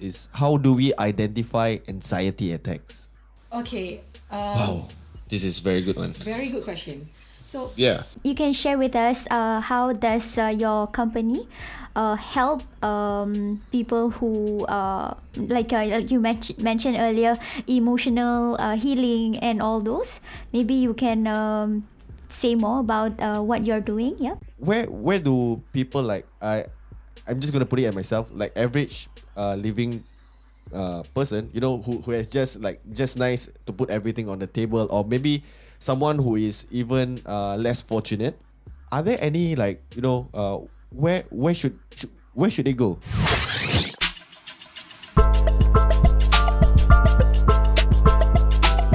is how do we identify anxiety attacks? Okay. Um, Wow, this is very good one. Very good question. So Yeah. You can share with us uh, how does uh, your company uh, help um, people who uh, like uh, like you men- mentioned earlier emotional uh, healing and all those. Maybe you can um, say more about uh, what you're doing. Yeah. Where where do people like I I'm just gonna put it at myself, like average uh living uh person, you know, who, who has just like just nice to put everything on the table or maybe someone who is even uh less fortunate. Are there any like, you know, uh where where should, should where should they go?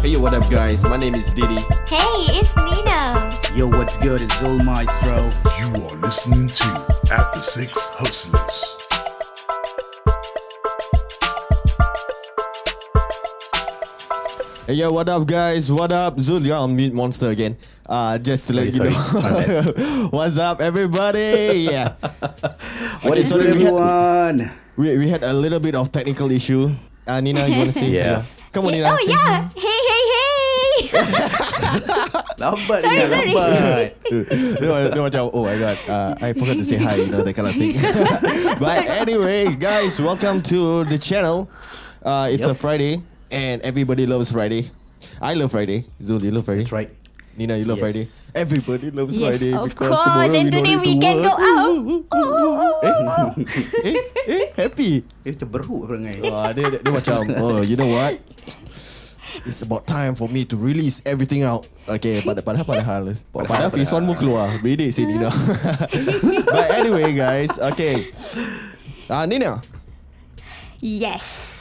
Hey yo, what up guys? My name is Diddy. Hey, it's Nina. Yo, what's good? It's Zul Maestro. You are listening to After Six Hustlers. Hey yo, what up guys? What up? Zul, you're on Mute Monster again. Uh just to let you sorry. know. What's up everybody? Yeah. What is sorry, good, we had- everyone? We, we had a little bit of technical issue. Uh, Nina, you want to say? Yeah. Come on, Nina. Oh say- yeah. Hey, hey, hey. Lambat Sorry, Nina, sorry. lambat. dia, dia macam, oh my god, uh, I forgot to say hi, you know, that kind of thing. but anyway, guys, welcome to the channel. Uh, it's a Friday, and everybody loves Friday. I love Friday. Zul, you love Friday? That's right. Nina, you love Yes. Friday. Everybody loves Yes, Friday of because course, tomorrow and we don't today need we to can work. go out. eh, eh, eh, happy. Dia macam beruk perangai. Wah, dia, dia, dia macam, oh, you know what? It's about time for me to release everything out. Okay, pada padahal padahal padahal, padahal Fison mu keluar. Bedek sih Nina. But anyway, guys, okay. Ah, Nina. Yes.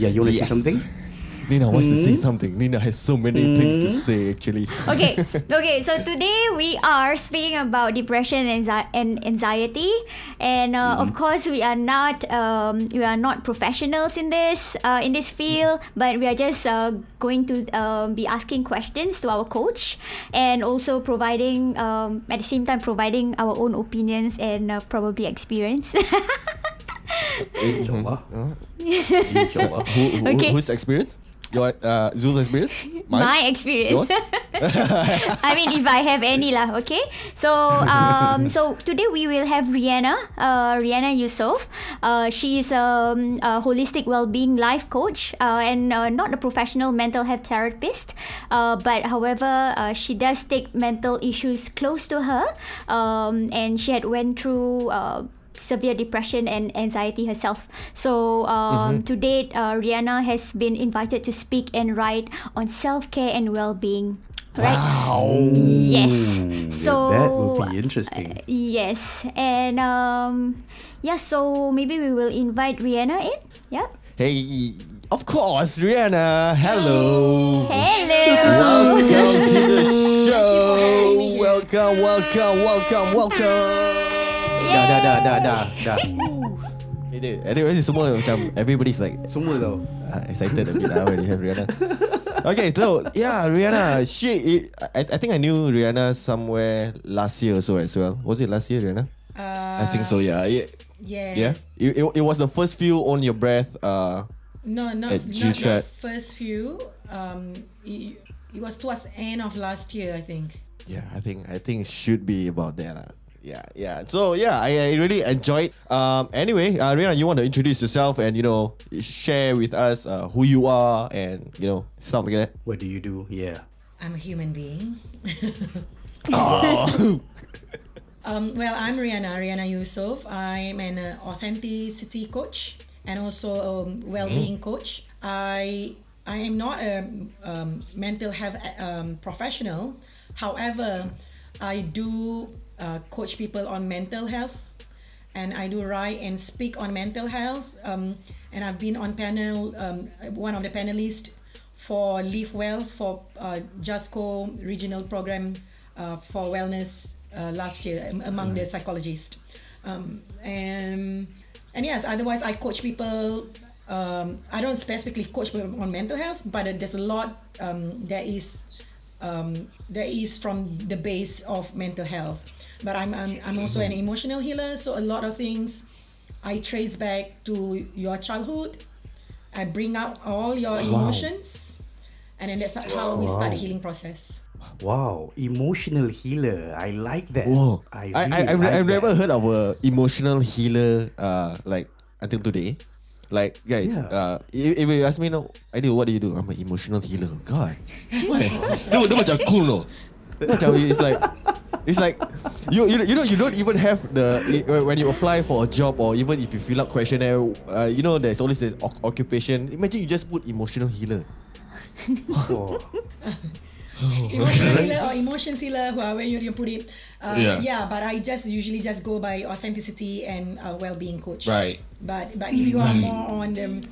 Yeah, you want to Yes. say something? Nina wants to say something. Nina has so many things to say actually. okay okay so today we are speaking about depression and anxiety and uh, of course we are not um, we are not professionals in this uh, in this field but we are just uh, going to um, be asking questions to our coach and also providing um, at the same time providing our own opinions and uh, probably experience InsyaAllah. Huh? Who, who, Okay. Whose experience? Your uh, Zul's experience? Mine? my experience Yours? I mean, if I have any lah, okay. So, um, so today we will have Rihanna, uh, Rihanna Yusof. Uh, she is um, a holistic well-being life coach uh, and uh, not a professional mental health therapist. Uh, but however, uh, she does take mental issues close to her, um, and she had went through. Uh, severe depression and anxiety herself. So um, to date, uh, Rihanna has been invited to speak and write on self care and well being. Right? Yes. So that would be interesting. uh, yes, and um, yeah. So maybe we will invite Rihanna in. Yeah. Hey, of course, Rihanna. Hello. Hello. Welcome to the show. Welcome, welcome, welcome, welcome. Dah, dah, dah, dah, dah, dah. Dia- Anyway, semua macam everybody's like Semua tau. uh, excited a bit lah when you have Rihanna. Okay, so yeah, Rihanna. She, I, I think I knew Rihanna somewhere last year or so as well. Was it last year, Rihanna? uh, I think so. Yeah, yeah. yeah. Yeah. It, it, it was the first few on your breath. Uh, No, not, At not the first few. Um, it, it was towards the end of last year, I think. Yeah, I think I think it should be about that. lah. Yeah, yeah. So yeah, I, I really enjoyed. Um, anyway, uh, Rihanna, you want to introduce yourself and you know share with us uh, who you are and you know stuff like that. What do you do? Yeah. I'm a human being. Oh, Um, well, I'm Rihanna, Rihanna Yusof. I'm an uh, authenticity coach and also a well-being coach. I I am not a um, mental health um, professional. However, I do uh, coach people on mental health, and I do write and speak on mental health. Um, and I've been on panel, um, one of the panelists for Live Well for uh, JASCO regional program uh, for wellness uh, last year am- among the psychologists. Um, and and yes, otherwise I coach people. Um, I don't specifically coach people on mental health, but uh, there's a lot um, that is um, that is from the base of mental health. But I'm I'm, I'm also an emotional healer, so a lot of things I trace back to your childhood. I bring out all your emotions, and then that's how we start the healing process. Wow, emotional healer. I like that. Whoa. I, I, I, I, have like I've never heard of a emotional healer uh like until today. Like guys, Yeah. uh, if, if you ask me now, I do what do you do? I'm an emotional healer. God, why? no, no macam cool no. Macam it's like it's like you you you know you don't even have the when you apply for a job or even if you fill up questionnaire, uh, you know there's always the oc- occupation. Imagine you just put emotional healer. Oh, healer or emotion healer, whoever you, you put it. Uh, Yeah. yeah. but I just usually just go by authenticity and uh, well-being coach. Right. But but if you are more on the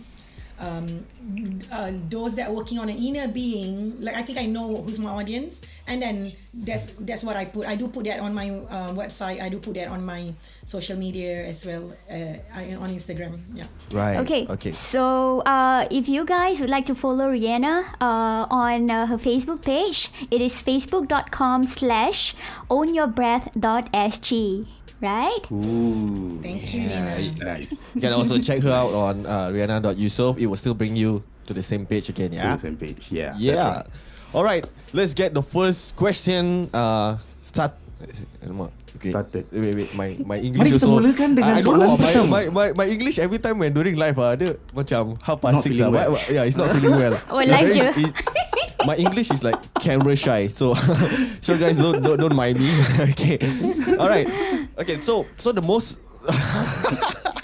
um, uh, those that are working on an inner being, like I think I know who's my audience, and then that's that's what I put. I do put that on my uh, website. I do put that on my social media as well, uh, on Instagram. Yeah. Right. Okay. Okay. So, uh, if you guys would like to follow Rihanna uh, on uh, her Facebook page, it is facebook.com slash ownyourbreath.sg. Right? ooh, Thank you, Nina. nice. You can also check her out on uh, Rihanna.Yusof. It will still bring you to the same page again. To Yeah. the same page. Yeah. Yeah. right. All right. Let's get the first question. Uh, start. Okay. Started. Wait, wait. My my English Mari kita also. mulakan dengan I don't soalan know. My, pertama. my, my, my English every time when during live ah, dia macam half past Not six feeling ah. well. Why- why- Yeah, it's not feeling well. Oh, It's live very- je. it's- My English is like camera shy, so so guys don't don't, don't mind me. okay, all right. Okay, so so the most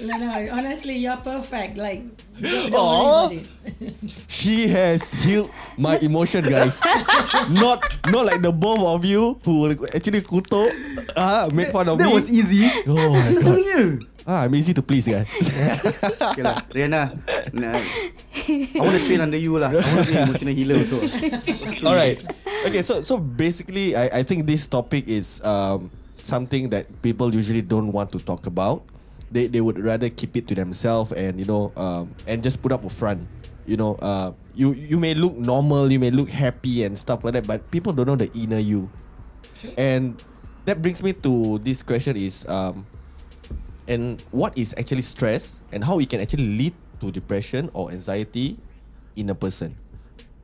No, no, honestly, you're perfect. Like, don't, don't Aw. worry about it. She has healed my emotion, guys. not not like the both of you who actually kutuk, ah, make fun of That me. was easy. Oh my god. Sebenarnya. Ah, I'm easy to please, guys. Okay lah, Rihanna. Nah, I want to train under you lah. I want to be emotional healer also. All right. Okay, so so basically, I I think this topic is um something that people usually don't want to talk about. They they would rather keep it to themselves and you know um and just put up a front. You know, uh, you you may look normal, you may look happy and stuff like that, but people don't know the inner you. And that brings me to this question is um and what is actually stress and how it can actually lead to depression or anxiety in a person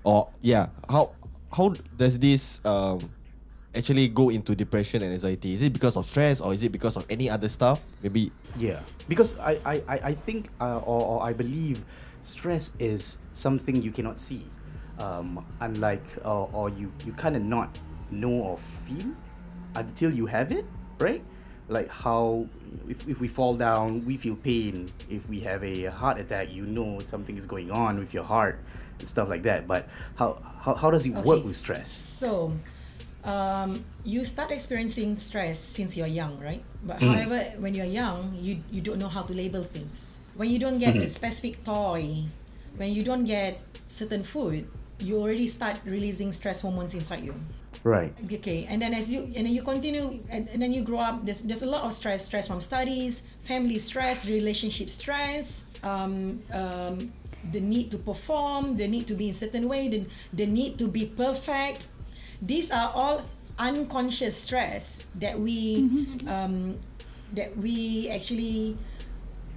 or yeah how how does this um actually go into depression and anxiety is it because of stress or is it because of any other stuff maybe Yeah, because I I, I, I think uh, or, or I believe stress is something you cannot see, um, unlike or, or you you kind of not know or feel until you have it, right? Like how if, if we fall down, we feel pain. If we have a heart attack, you know something is going on with your heart and stuff like that. But how how, how does it work with stress? So, um, you start experiencing stress since you're young, right? But Mm. however, when you're young, you, you don't know how to label things. When you don't get a Mm-hmm. specific toy, when you don't get certain food, you already start releasing stress hormones inside you. Right. Okay, and then as you and then you continue and, and then you grow up, there's there's a lot of stress, stress from studies, family stress, relationship stress, um, um, the need to perform, the need to be in certain way, the, the need to be perfect. These are all unconscious stress that we um, that we actually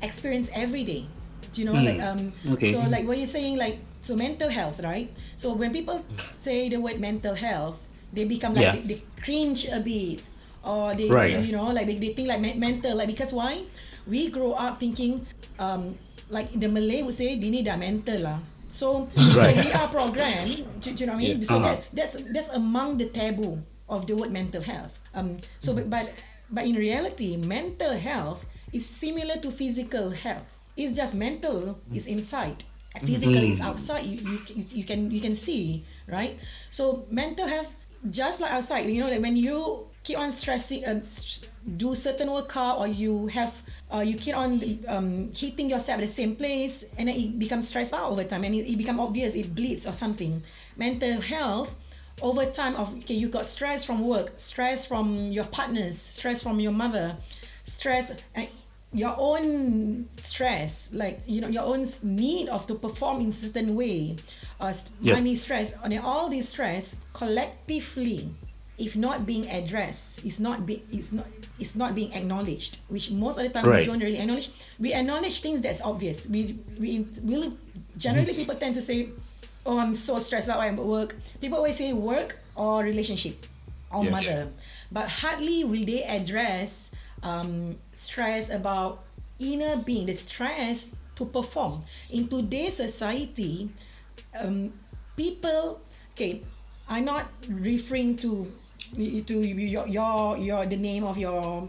experience every day. Do you know, Hmm. like um, Okay. so like what you're saying, like so mental health, right? So when people say the word mental health, they become like Yeah. they, they cringe a bit, or they Right. you know like they, they think like men- mental like because why? We grow up thinking um like the Malay would say dini dah mental lah. So, Right. so we are programmed. Do, do you know what I mean? Yeah. So Uh-huh. that, that's that's among the taboo of the word mental health. Um. So but but but in reality, mental health is similar to physical health. It's just mental is inside. Physical is outside. You, you you you can you can see right. So mental health just like outside. You know like when you keep on stressing and s- do certain workout or you have uh, you keep on um, hitting yourself at the same place and then it becomes stressed out over time and it, it become obvious it bleeds or something mental health over time of okay you got stress from work stress from your partners stress from your mother stress and your own stress like you know your own need of to perform in certain way uh, Yep. money stress and all this stress collectively if not being addressed, it's not be, it's not it's not being acknowledged. Which most of the time Right. we don't really acknowledge. We acknowledge things that's obvious. We we will generally people tend to say, "Oh, I'm so stressed out at work." People always say work or relationship or Yeah. mother, but hardly will they address um, stress about inner being, the stress to perform in today's society. Um, people, okay, I'm not referring to to your your your the name of your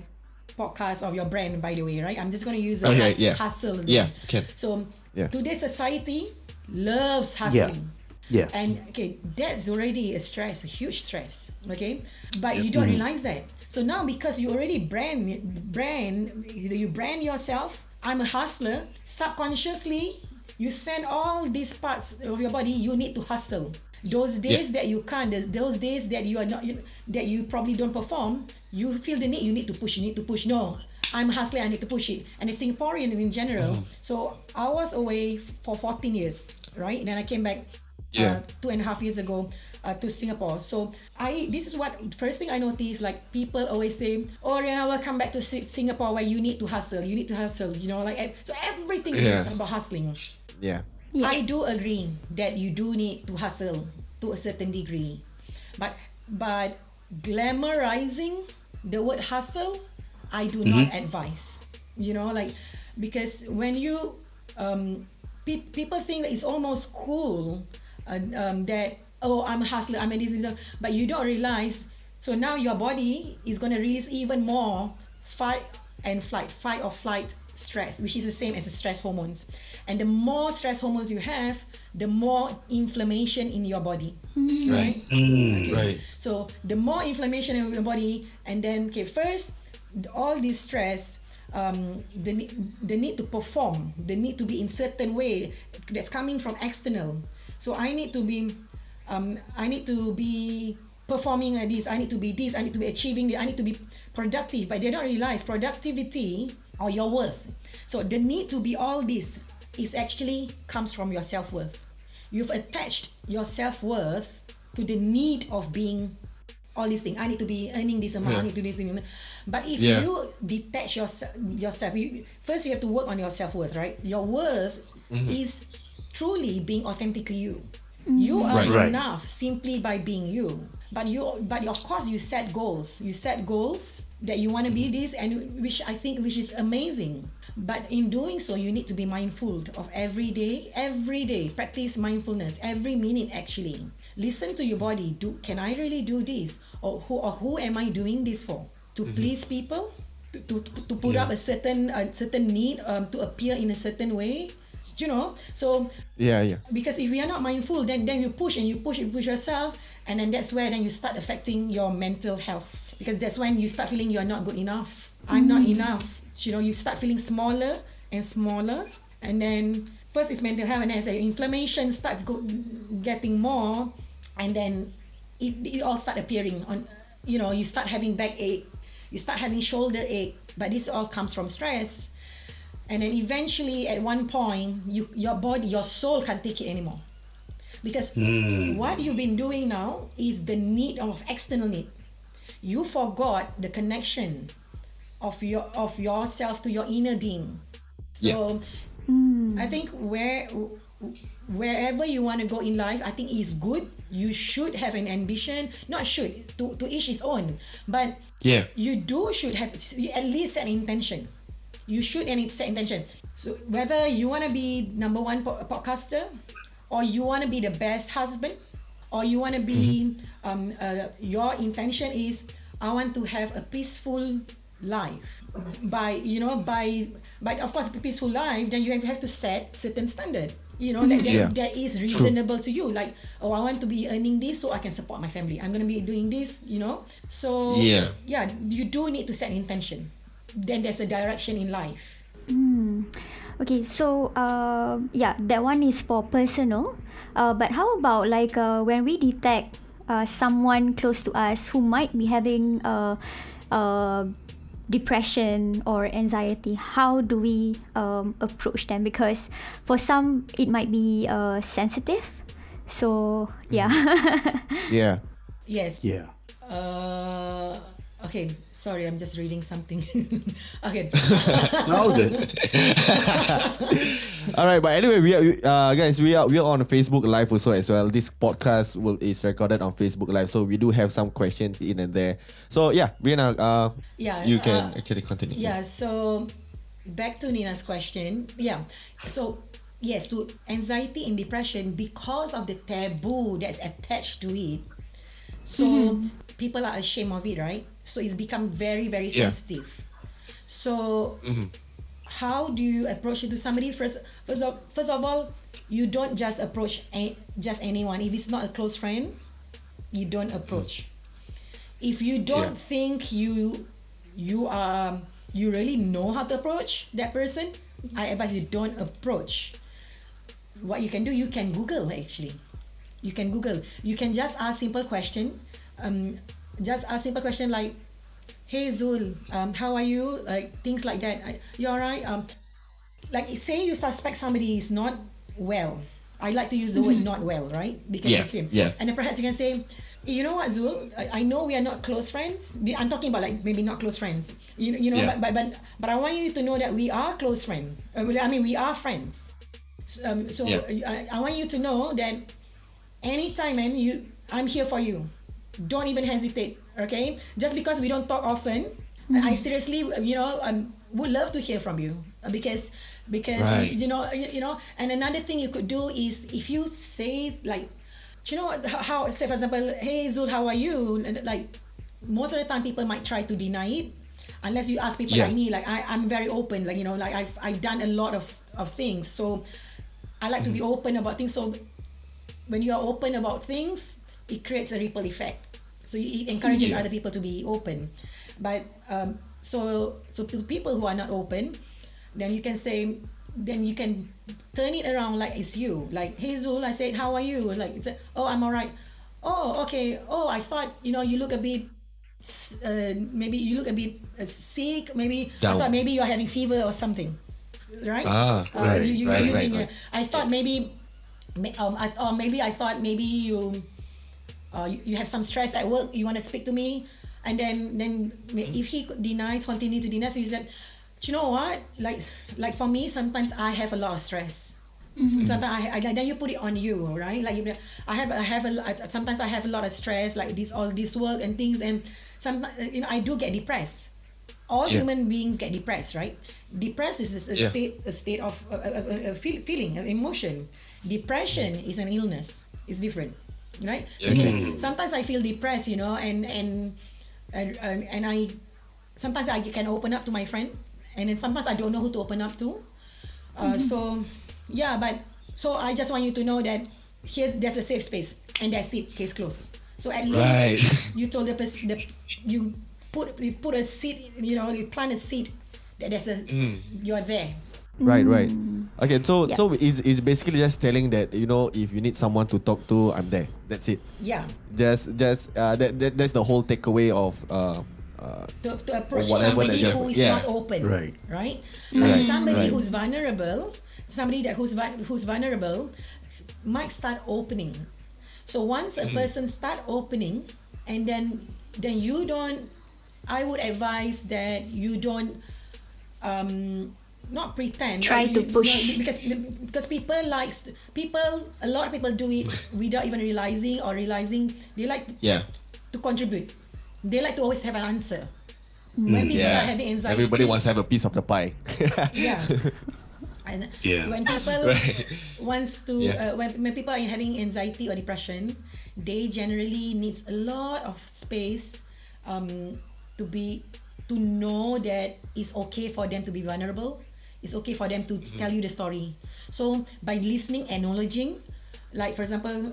podcast of your brand by the way right i'm just going to use the Okay, hu- yeah. hustle Yeah, again. can. so Yeah. today's society loves hustling Yeah. and okay that's already a stress a huge stress okay but you don't mm-hmm. realize that so now because you already brand brand you brand yourself i'm a hustler subconsciously you send all these parts of your body you need to hustle those days that you can't those days that you are not you, that you probably don't perform you feel the need you need to push you need to push no I'm hustling, I need to push it. And the Singaporean in general. So I was away for 14 years, right? and Then I came back Yeah. uh, two and a half years ago uh, to Singapore. So I this is what first thing I noticed. Like people always say, "Oh, Rihanna, will come back to Si- Singapore where you need to hustle. You need to hustle." You know, like so everything Yeah. is about hustling. Yeah. Yeah. I do agree that you do need to hustle to a certain degree, but but glamorizing the word hustle, I do not advise. You know, like because when you um, pe- people think that it's almost cool uh, um, that oh I'm a hustler I'm a this, this, but you don't realize. So now your body is going to release even more fight and flight, fight or flight stress, which is the same as the stress hormones. And the more stress hormones you have, the more inflammation in your body. Right? Okay. Right. So the more inflammation in your body, and then okay, first all this stress, um, the the need to perform, the need to be in certain way that's coming from external. So I need to be, um, I need to be performing like this. I need to be this. I need to be achieving. this, I need to be productive. But they don't realize productivity or your worth. So the need to be all this is actually comes from your self worth. You've attached your self worth to the need of being all these things. I need to be earning this amount. I need to do this thing. But if Yeah. you detach yourself, yourself, you, first you have to work on your self worth, right? Your worth Mm-hmm. is truly being authentically you. You are Right. Right. enough simply by being you. But you, but of course, you set goals. You set goals that you want to be this, and which I think which is amazing. But in doing so, you need to be mindful of every day. Every day, practice mindfulness. Every minute, actually, listen to your body. Do can I really do this, or who or who am I doing this for? To please people, to, to, to put up a certain a certain need, um, to appear in a certain way. You know, so Yeah, yeah. because if we are not mindful then then you push and you push and push yourself and then that's where then you start affecting your mental health because that's when you start feeling you're not good enough. I'm not mm. enough. You know you start feeling smaller and smaller. And then first it's mental health and then as the inflammation starts go, getting more. And then it, it all start appearing on you know you start having backache you start having shoulder ache. But this all comes from stress. And then eventually at one point you your body your soul can't take it anymore. Because mm. what you've been doing now is the need of external need you forgot the connection of your of yourself to your inner being. So hmm. i think where wherever you want to go in life i think is good. You should have an ambition. Not should to, to each his own. But Yeah. you do should have at least an intention. You should and it's set intention. So whether you want to be number one po- podcaster or you want to be the best husband or you want to be um, uh, your intention is i want to have a peaceful life. By you know by but of course peaceful life then you have, have to set certain standard. You know that, that, Yeah. that is reasonable to you. Like oh i want to be earning this so i can support my family. I'm going to be doing this you know? So Yeah. yeah you do need to set intention. Then there's a direction in life Okay, so uh, yeah, that one is for personal. Uh, but how about like uh, when we detect uh, someone close to us who might be having uh, uh, depression or anxiety? How do we um, approach them? Because for some, it might be uh, sensitive. So yeah, Yeah. yes Yeah. Uh, okay, sorry, I'm just reading something. okay. No, good. All right, but anyway, we are, we- uh, guys, we are we are on Facebook Live also as well. This podcast will is recorded on Facebook Live, so we do have some questions in and there. So yeah, Rihanna, uh, Yeah, you can uh, actually continue. Yeah, so back to Nina's question. Yeah, so yes, to anxiety and depression because of the taboo that's attached to it. So people are ashamed of it, right? So it's become very, very Yeah. sensitive. So mm-hmm. how do you approach it to somebody? First, first of, first of all, you don't just approach a, just anyone. If it's not a close friend, you don't approach. Mm-hmm. If you don't Yeah. think you you are you really know how to approach that person, mm-hmm. I advise you don't approach. What you can do, you can Google actually. You can Google. You can just ask simple question. Um, just ask simple question like, "Hey Zul, um, how are you?" Like things like that. I, you alright? Um, like say you suspect somebody is not well. I like to use the word not well, right? Because Yeah, it's him. yeah. And then perhaps you can say, you know what, Zul? I, I know we are not close friends. I'm talking about like maybe not close friends. You, you know, Yeah. but, but but but I want you to know that we are close friends. Uh, I mean, we are friends. So, um, so Yeah. I, I want you to know that anytime, man, you I'm here for you. Don't even hesitate. Okay, just because we don't talk often, I seriously, you know, um, would love to hear from you uh, because because Right. you know you, know. And another thing you could do is if you say like, you know how, say for example, hey Zul, how are you? Like most of the time, people might try to deny it unless you ask people Yeah. like me. Like I, I'm very open. Like you know, like I've I've done a lot of of things. So I like to be open about things. So when you are open about things, it creates a ripple effect. So it encourages Yeah. other people to be open. But um, so so to people who are not open, then you can say, then you can turn it around like it's you. Like, hey Zul, I said, how are you? Like, it's a, oh, I'm alright. Oh, okay. Oh, I thought you know you look a bit. Uh, maybe you look a bit uh, sick. Maybe I thought maybe you're having fever or something, right? Ah, Uh, right, you, you right, using right, your- I thought maybe, um, I, or maybe I thought maybe you, uh, you, you have some stress at work. You want to speak to me, and then then mm-hmm. if he denies, continue to deny, so he said, "Do you know what? Like like for me, sometimes I have a lot of stress. Mm-hmm. Sometimes I, I then you put it on you, right? Like you, I have I have a lot- sometimes I have a lot of stress, like this all this work and things, and sometimes you know I do get depressed. All Yeah. human beings get depressed, right? Depressed is a Yeah. state a state of a, a, a, a feel, feeling, an emotion. Depression mm. is an illness. It's different, right? Okay. Sometimes I feel depressed, you know, and and and, and, and I sometimes I can open up to my friend, and then sometimes I don't know who to open up to. Uh, So, yeah, but so I just want you to know that here's there's a safe space, and that's it. Case closed. So at least Right. you told the person the you put you put a seed, you know, you plant a seed that there's a you're there. Right, right. Okay, so Yeah. so is is basically just telling that you know if you need someone to talk to, I'm there. That's it. Yeah. Just just uh, that, that that's the whole takeaway of uh, uh to, to approach whatever somebody that who is you're- yeah. not open Right. right Right, But somebody right. who's vulnerable somebody that who's vul- who's vulnerable might start opening so once Mm-hmm. a person start opening and then then you don't i would advise that you don't um not pretend Try to you- push. you know, because because people likes people a lot of people do it without even realizing or realizing they like yeah. to contribute. They like to always have an answer. When people Yeah. are having anxiety, Everybody wants to have a piece of the pie. Yeah. And Yeah. when people Right. wants to, Yeah. uh, when, when people are having anxiety or depression, they generally needs a lot of space um, to be to know that it's okay for them to be vulnerable. It's okay for them to Mm-hmm. tell you the story. So by listening, acknowledging, like for example,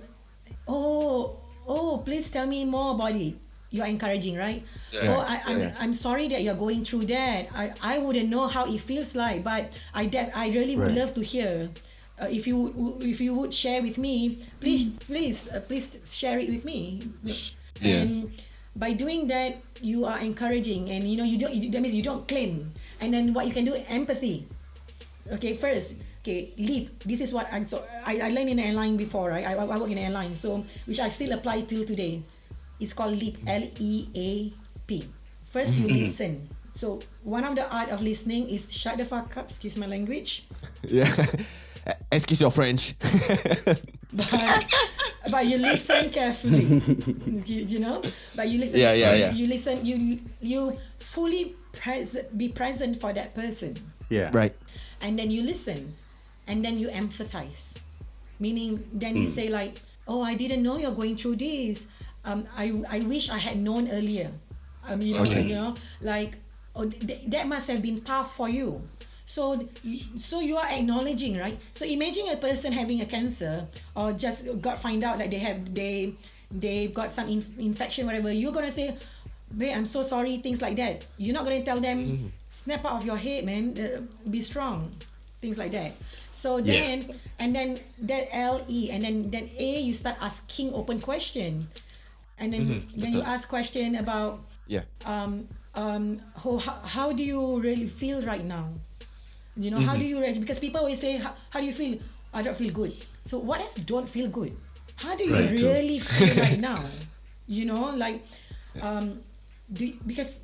oh, oh, please tell me more about it. You're encouraging, right? Yeah. Oh, I, I'm, Yeah. I'm sorry that you're going through that. I, I wouldn't know how it feels like, but I de- I really would Right. love to hear. Uh, if you would- if you would share with me, please please uh, please share it with me. Yeah. And by doing that, you are encouraging, and you know you don't. You, that means you don't claim. And then what you can do, empathy. Okay, first, okay, leap. This is what I so I, I learned in airline before. Right, I, I work in airline, so which I still apply till today. It's called leap. L E A P. First you mm-hmm. listen. So one of the art of listening is shut the fuck up. Excuse my language. Yeah. Excuse your French. but but you listen carefully you, you know but you listen Yeah, yeah, you, yeah. you listen you you fully present be present for that person Yeah. right. And then you listen. And then you empathize. Meaning then you say like oh i didn't know you're going through this. Um i i wish i had known earlier. Um you know, Okay. you know like oh th- that must have been tough for you. So so you are acknowledging right? So imagine a person having a cancer or just got find out that they have they they've got some inf- infection whatever. You're gonna say babe i'm so sorry things like that you're not gonna tell them snap out of your head man uh, be strong things like that so then and then that le and then then a you start asking open question and then then you ask question about Yeah. um, um, how, how, do you really feel right now? You know, how do you really, because people always say, how, how do you feel? I don't feel good. So what else don't feel good? How do you Right, true. really feel right now? You know, like, um, do, because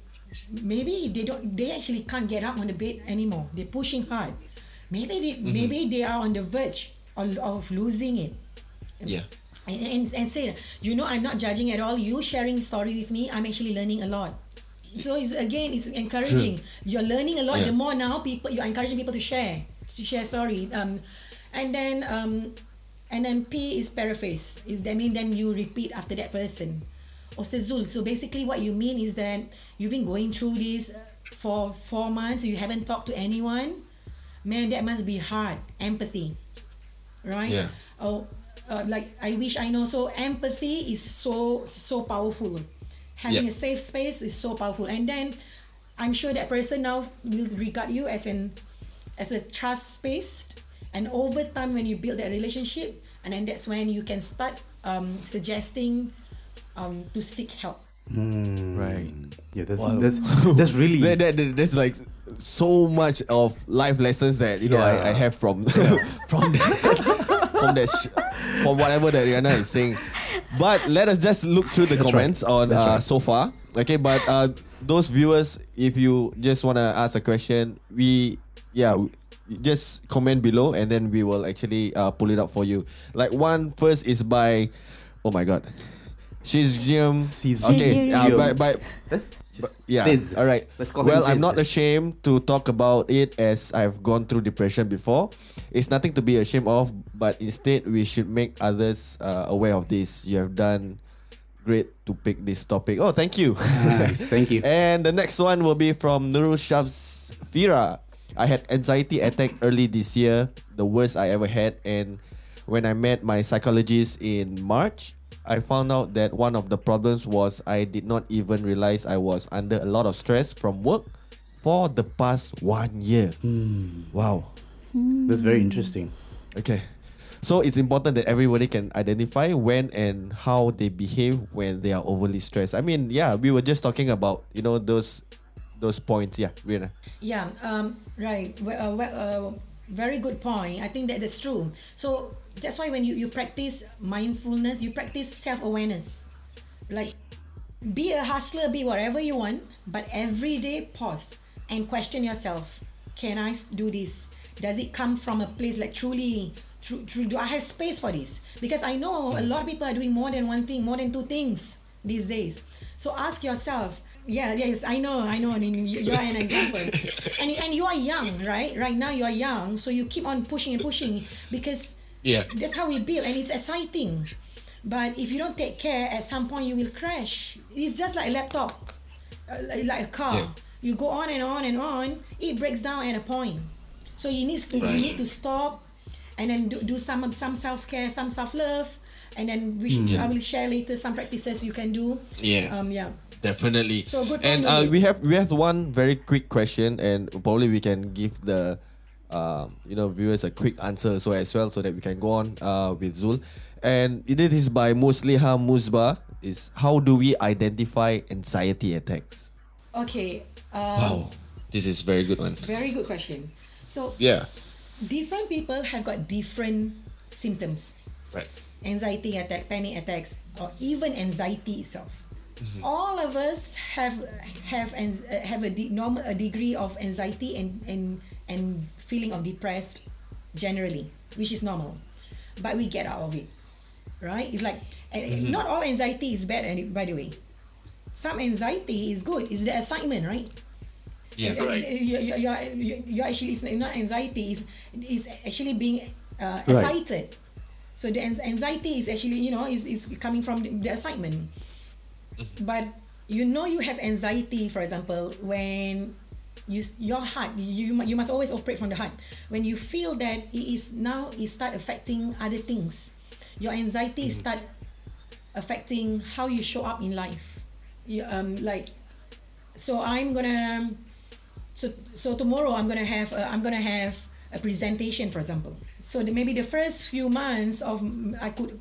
maybe they don't, they actually can't get up on the bed anymore. They're pushing hard. Maybe they, maybe they are on the verge of, of losing it Yeah. and, and, and say, you know, I'm not judging at all. You sharing story with me, I'm actually learning a lot. So it's again, it's encouraging. You're learning a lot. Yeah. The more now people, you're encouraging people to share, to share story. Um, and then um, and then P is paraphrase. Is that mean then you repeat after that person? Or say Zul. So basically, what you mean is that you've been going through this for four months. You haven't talked to anyone. Man, that must be hard. Empathy right? Yeah. Oh, uh, like I wish I know. So empathy is so so powerful. Having Yeah. a safe space is so powerful, and then I'm sure that person now will regard you as an as a trust space, and over time when you build that relationship, and then that's when you can start um, suggesting um, to seek help. Right. Yeah, that's Wow. that's that's really That, that, that- that's like so much of life lessons that you know I, I have from from that, from that sh- from whatever that Rihanna is saying. But let us just look through the That's right. comments on uh, right. so far. Okay, but uh, those viewers, if you just wanna ask a question, we yeah. we- Just comment below and then we will actually uh, pull it up for you. Like one first is by, oh my god, she's Jim. She's Okay, uh, Jim. by, by Let's just yeah. Sis. All right. Let's call well, him I'm not ashamed to talk about it as I've gone through depression before. It's nothing to be ashamed of, but instead we should make others uh, aware of this. You have done great to pick this topic. Oh, thank you. Nice, thank you. and the next one will be from Nurul Shafs Fira. I had anxiety attack early this year, the worst I ever had, and when I met my psychologist in March, I found out that one of the problems was I did not even realize I was under a lot of stress from work for the past one year. Wow. That's very interesting. Okay. So it's important that everybody can identify when and how they behave when they are overly stressed. I mean, yeah, we were just talking about, you know, those those points. Yeah, Rihanna. Yeah, um, right. Well, uh, well, uh, very good point. I think that that's true. So that's why when you, you practice mindfulness, you practice self awareness. Like, be a hustler, be whatever you want, but every day pause and question yourself Can I do this? Does it come from a place like truly, true, true, do I have space for this? Because I know a lot of people are doing more than one thing, more than two things these days. So ask yourself, yeah, yes, I know, I know. I mean, you- you're an example, and and you are young, right? Right now you are young, so you keep on pushing and pushing because Yeah. that's how we build, and it's exciting. But if you don't take care, at some point you will crash. It's just like a laptop, uh, like, a car. Yeah. You go on and on and on, it breaks down at a point. So you need to Right. you need to stop, and then do, do some some self care, some self love, and then we should, I will share later some practices you can do. Yeah. Um. Yeah. Definitely. So good And uh, we have we have one very quick question, and probably we can give the, um, you know, viewers a quick answer so as well, so that we can go on uh, with Zul. And it is by Musliha Musba. Is how do we identify anxiety attacks? Okay. Um, this is very good one. Very good question. So Yeah. different people have got different symptoms. Right. Anxiety attack, panic attacks, or even anxiety itself. all of us have have uh, have a de- normal a degree of anxiety and and and feeling of depressed generally, which is normal, but we get out of it, right? It's like uh, not all anxiety is bad. any- By the way, some anxiety is good. It's the assignment, right? Yeah. Right. You, you, you, you, you actually it's not anxiety. It's, it's actually being uh, Right. excited. So the anxiety is actually you know is, is coming from the, the assignment. But you know you have anxiety, for example, when you your heart you you must always operate from the heart. When you feel that it is now it start affecting other things, your anxiety start affecting how you show up in life. You, um like so I'm gonna so so tomorrow I'm gonna have a, I'm gonna have a presentation for example. So the, maybe the first few months of I could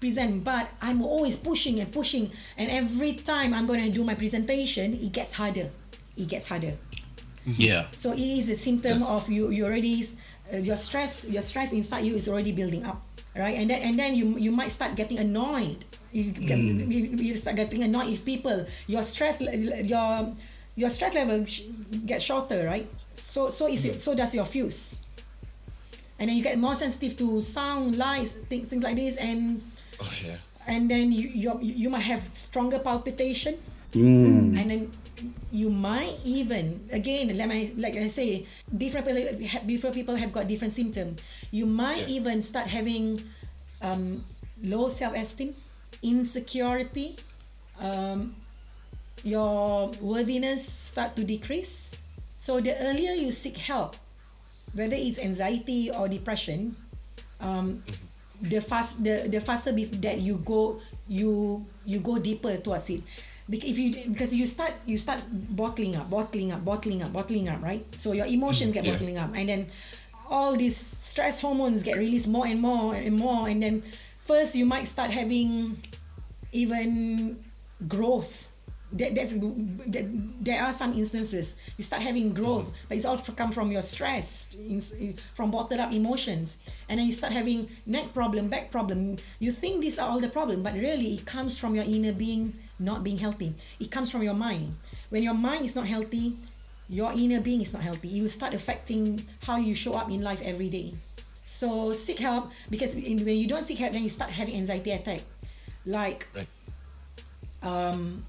present but I'm always pushing and pushing. And every time I'm gonna do my presentation it gets harder. It gets harder Yeah. so it is a symptom Yes. of you you already uh, your stress your stress inside you is already building up right and then and then you you might start getting annoyed you, get, you, you start getting annoyed if people your stress your your stress level sh- gets shorter right so so is it, so does your fuse and then you get more sensitive to sound lights things, things like this and Oh yeah. and then you you you might have stronger palpitation Mm. and then you might even again like I, like I say different people different people have got different symptoms you might Yeah. even start having um, low self-esteem insecurity um, your worthiness start to decrease. So the earlier you seek help whether it's anxiety or depression um, the fast the, the faster be- that you go you you go deeper towards it because if you because you start you start bottling up bottling up bottling up bottling up right? So your emotions mm, get Yeah. bottling up and then all these stress hormones get released more and more and more and then first you might start having even growth. That, that's that, there are some instances you start having growth mm-hmm. but it's all come from your stress from bottled up emotions and then you start having neck problem back problem. You think these are all the problem but really it comes from your inner being not being healthy it comes from your mind when your mind is not healthy your inner being is not healthy it will start affecting how you show up in life every day so seek help because in, when you don't seek help then you start having anxiety attack like Right. um,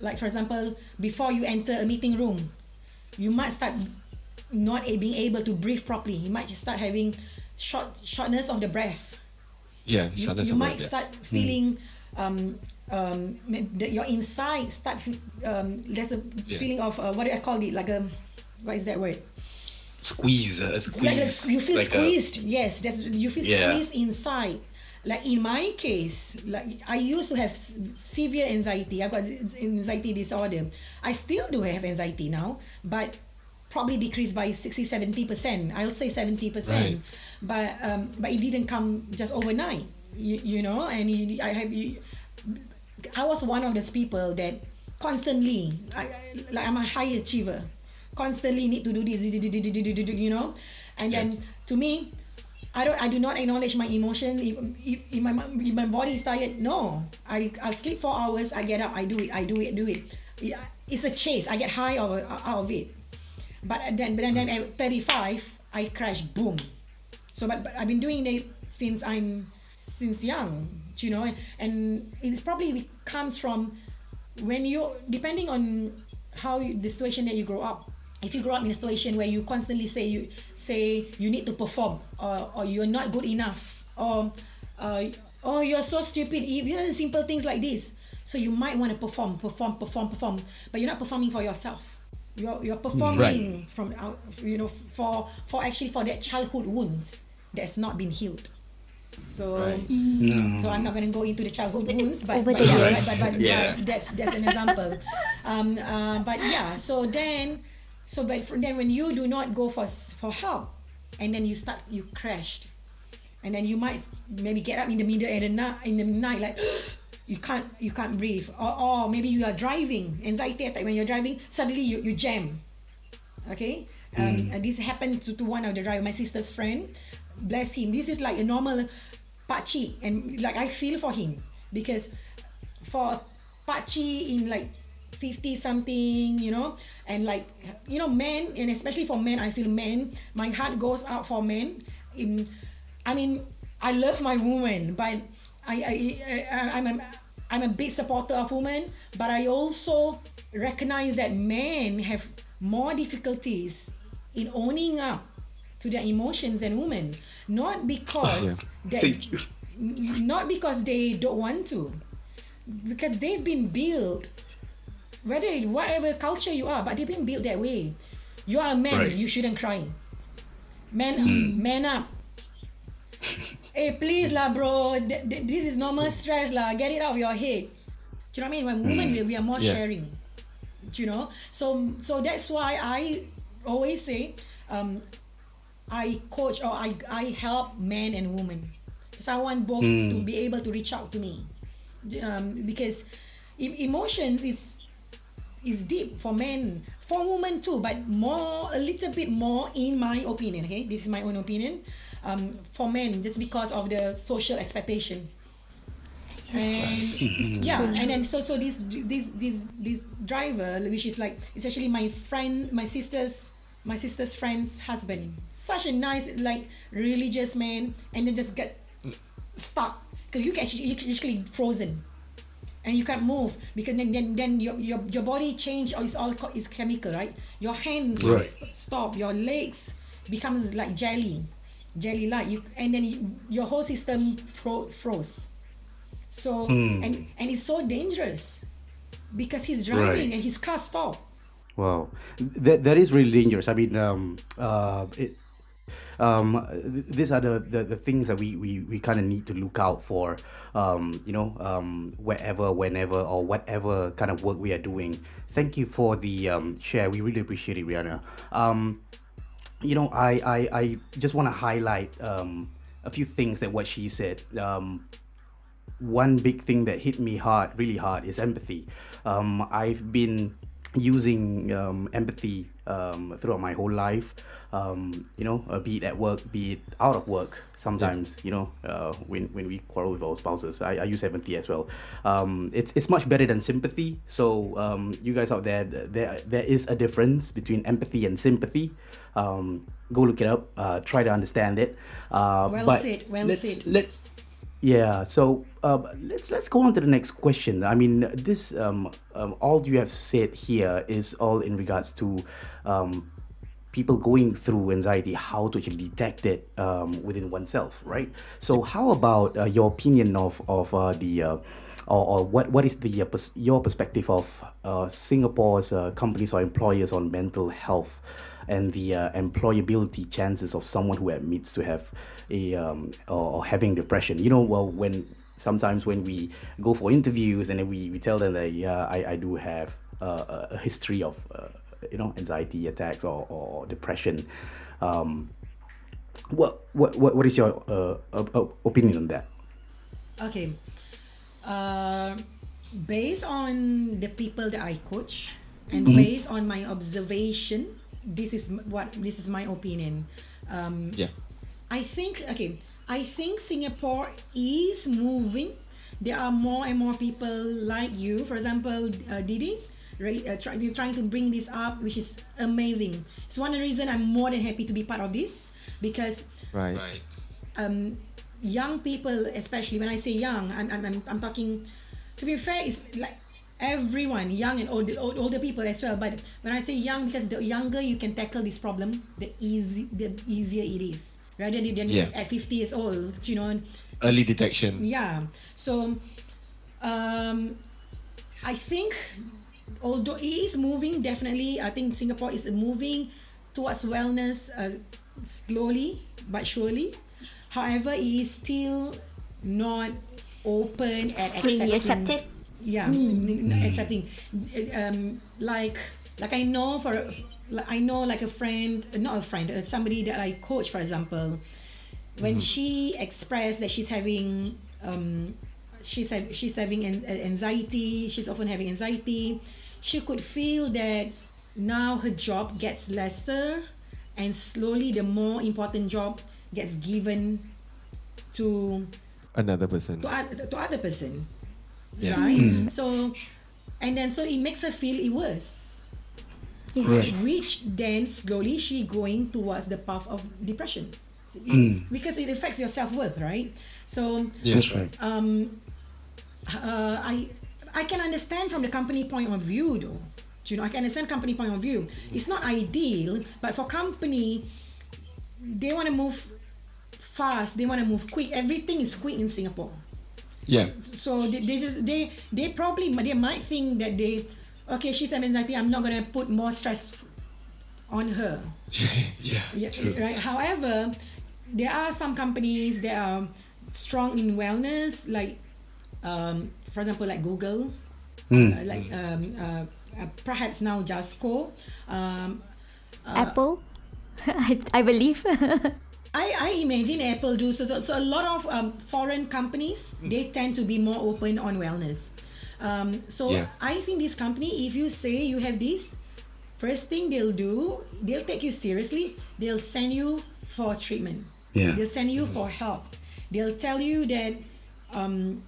like for example, before you enter a meeting room, you might start not being able to breathe properly. You might start having short shortness of the breath. Yeah. You, shortness you of might breath, yeah. start feeling um, um, your inside start um, there's a Yeah. feeling of uh, what do I call it like a what is that word? Squeeze. Uh, squeeze. like you feel like a- squeezed. yes, that's you feel Yeah. squeezed inside. Like in my case, like I used to have severe anxiety. I got anxiety disorder. I still do have anxiety now, but probably decreased by 60 70 percent. I'll say 70 percent. But um, but it didn't come just overnight. You, you know, and you, I have you, I was one of those people that constantly, I, I- like I'm a high achiever, constantly need to do this, you know, and then to me, I don't, I do not acknowledge my emotion. If, if, if my if my body is tired, no, I I'll sleep four hours. I get up, I do it, I do it, do it. Yeah, It's a chase. I get high out of, out of it. But then, but then, then at 35, I crash, boom. So, but, but I've been doing it since I'm since young, you know, and it's probably comes from when you're depending on how you, the situation that you grow up. If you grow up in a situation where you constantly say you say you need to perform or, or you're not good enough or uh, oh you're so stupid even simple things like this. So you might want to perform perform perform perform but you're not performing for yourself. You're, you're performing from out you know for for actually for that childhood wounds that's not been healed so Right. so I'm not going to go into the childhood wounds, but, Over but, yeah, years. but, but, but, Yeah. but that's that's an example. Um, uh, but yeah, so then, so but fr- then when you do not go for for help, and then you start you crashed, and then you might maybe get up in the middle of the night in the night like. You can't you can't breathe or, or maybe you are driving anxiety attack when you're driving suddenly you, you jam okay um, and this happened to, to one of the driver my sister's friend bless him this is like a normal pakcik and like I feel for him because for patchy in like 50 something, you know, and like you know, men and especially for men, I feel men, my heart goes out for men. In, I mean, I love my woman, but I, I, I I'm a, I'm a big supporter of women, but I also recognize that men have more difficulties in owning up to their emotions than women. Not because that, Thank you. not because they don't want to, because they've been built. Whether whatever culture you are, but they've been built that way. You are a man, Right. you shouldn't cry. Man, man up. hey, please lah, bro. Th- th- this is normal stress lah. Get it out of your head. Do you know what I mean? When women, we are more Yeah. sharing. Do you know? So, so that's why I always say, um, I coach or I, I help men and women. Because I want both to be able to reach out to me. Um, because e- emotions is is deep for men, for women too, but more a little bit more in my opinion. Okay, this is my own opinion. Um, for men, just because of the social expectation. And yeah, and then so so this this this this driver, which is like it's actually my friend, my sister's my sister's friend's husband. Such a nice, like religious man, and then just get stuck. Because you can you can actually frozen. And you can't move because then then, then your, your your body change or it's all co- it's chemical right? Your hands Right. stop. Your legs becomes like jelly. Jelly like you and then you, your whole system fro- froze. So and and it's so dangerous because he's driving Right. and his car stopped Wow, that that is really dangerous. I mean, um, uh, it, um, th- these are the, the, the things that we, we, we kind of need to look out for. Um, you know, um, wherever, whenever, or whatever kind of work we are doing. Thank you for the um, share. We really appreciate it, Rihanna. Um, you know, I I, I just want to highlight um, a few things that what she said. One big thing that hit me hard, really hard, is empathy. Um, I've been using um, empathy um, throughout my whole life. Um, you know, uh, be it at work, be it out of work. Sometimes, you know, uh, when when we quarrel with our spouses, I, I use empathy as well. Um, it's it's much better than sympathy. So um, you guys out there, there there is a difference between empathy and sympathy. Um, go look it up. Uh, try to understand it. Uh, Well but said, well let's, said. Let's yeah. So uh, let's let's go on to the next question. I mean, this um, um, all you have said here is all in regards to um, people going through anxiety, how to actually detect it um, within oneself, right? So how about uh, your opinion of of uh, the uh, or, or what what is the uh, pers- your perspective of uh, Singapore's uh, companies or employers on mental health? and the employability chances of someone who admits to have a um, or, having depression. You know, well, when sometimes when we go for interviews and then we, we tell them that yeah, I, I do have uh, a- a history of uh, you know anxiety attacks or, or depression. Um, what, what what what is your uh, op- op- opinion on that? Okay. Uh, based on the people that I coach and based on my observation, this is what this is my opinion. Um, Yeah. I think okay. I think Singapore is moving. There are more and more people like you. For example, uh, Didi, right? Uh, try, you're trying to bring this up, which is amazing. It's one of the reason I'm more than happy to be part of this because Right. Right. um, young people, especially when I say young, I'm, I'm, I'm, I'm talking, to be fair, it's like everyone, young and old, old, older people as well. But when I say young, because the younger you can tackle this problem, the easy, the easier it is. Rather than Yeah. at 50 years old, you know, Early detection. yeah. So, um, I think although it is moving, definitely, I think Singapore is moving towards wellness uh, slowly but surely. However, it is still not open and accepting. accepted. Yeah, n- n- accepting. Um, like, like I know for, like I know like a friend, not a friend, uh, somebody that I coach, for example when she expressed that she's having um she's ha- she's having an- anxiety she's often having anxiety she could feel that now her job gets lesser and slowly the more important job gets given to Another person. to, to other person Yeah. right so and then so it makes her feel it worse. Right. Which then slowly she going towards the path of depression. Because it affects your self worth, right? So Yes, right. um, uh, I I can understand from the company point of view though. Do You know, I can understand company point of view. It's not ideal, but for company, they want to move fast. They want to move quick. Everything is quick in Singapore. Yeah. So they, they just they they probably they might think that they okay she's have anxiety. I'm not gonna put more stress on her. yeah. Yeah, True. right. However, there are some companies that are strong in wellness, like, um, for example, like Google, Hmm. uh, like um, uh, uh, perhaps now Jasco. Um, Apple, I, I believe. I, I imagine Apple do so, so. So a lot of um, foreign companies they tend to be more open on wellness. Um, so Yeah. I think this company, if you say you have this, first thing they'll do, they'll take you seriously. They'll send you for treatment. Yeah. They'll send you for help. They'll tell you that um,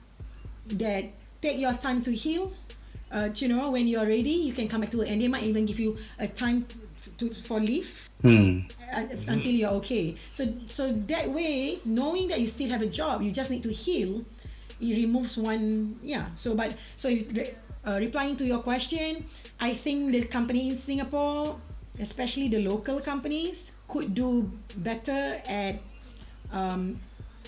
that take your time to heal. Uh, you know, when you're ready, you can come back to it, and they might even give you a time to, for leave Hmm. uh, until you're okay. So so that way, knowing that you still have a job, you just need to heal. It removes one, yeah. So but so if, uh, replying to your question, I think the company in Singapore, especially the local companies, could do better at um,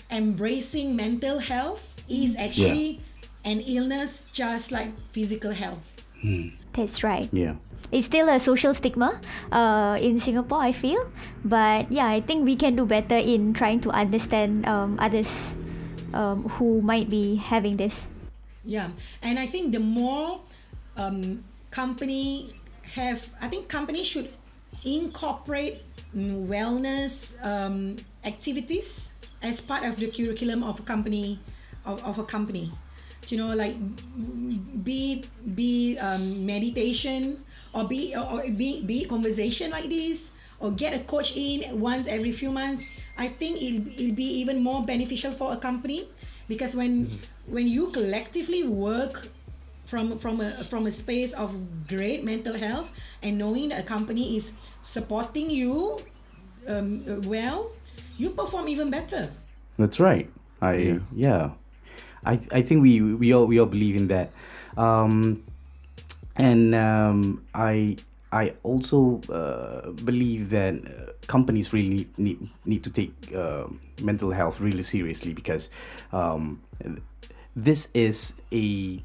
embracing mental health is actually an illness just like physical health. That's right. Yeah. It's still a social stigma uh, in Singapore, I feel. But yeah, I think we can do better in trying to understand um, others um, who might be having this. Yeah, and I think the more um, company have, I think companies should incorporate mm, wellness um, activities as part of the curriculum of a company, of, of a company. You know, like be be um, meditation or be or be be conversation like this or get a coach in once every few months. I think it'll, it'll be even more beneficial for a company because when when you collectively work from from a from a space of great mental health and knowing that a company is supporting you um, well, you perform even better. That's right. I yeah. I I think we we all we all believe in that. Um and um I I also uh, believe that uh, companies really need, need need to take uh, mental health really seriously because um, this is a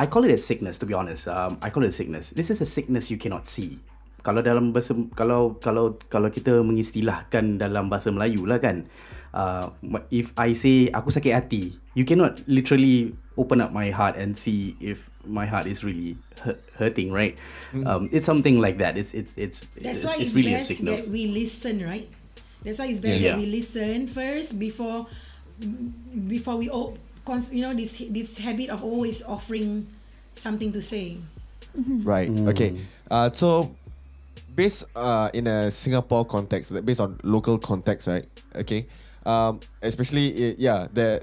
I call it a sickness to be honest. Um, I call it a sickness. This is a sickness you cannot see. Kalau dalam bahasa kalau kalau kalau kita mengistilahkan dalam bahasa Melayu lah kan. Uh, if I say aku sakit hati, you cannot literally open up my heart and see if my heart is really hurting, right? Um, it's something like that. It's it's it's That's it's, why it's it's, really a best that we listen, right? That's why it's best Yeah. that we listen first before before we all cons- you know this this habit of always offering something to say. Right. Okay. Uh, so based uh in a Singapore context, based on local context, right? Okay. Um, especially yeah, the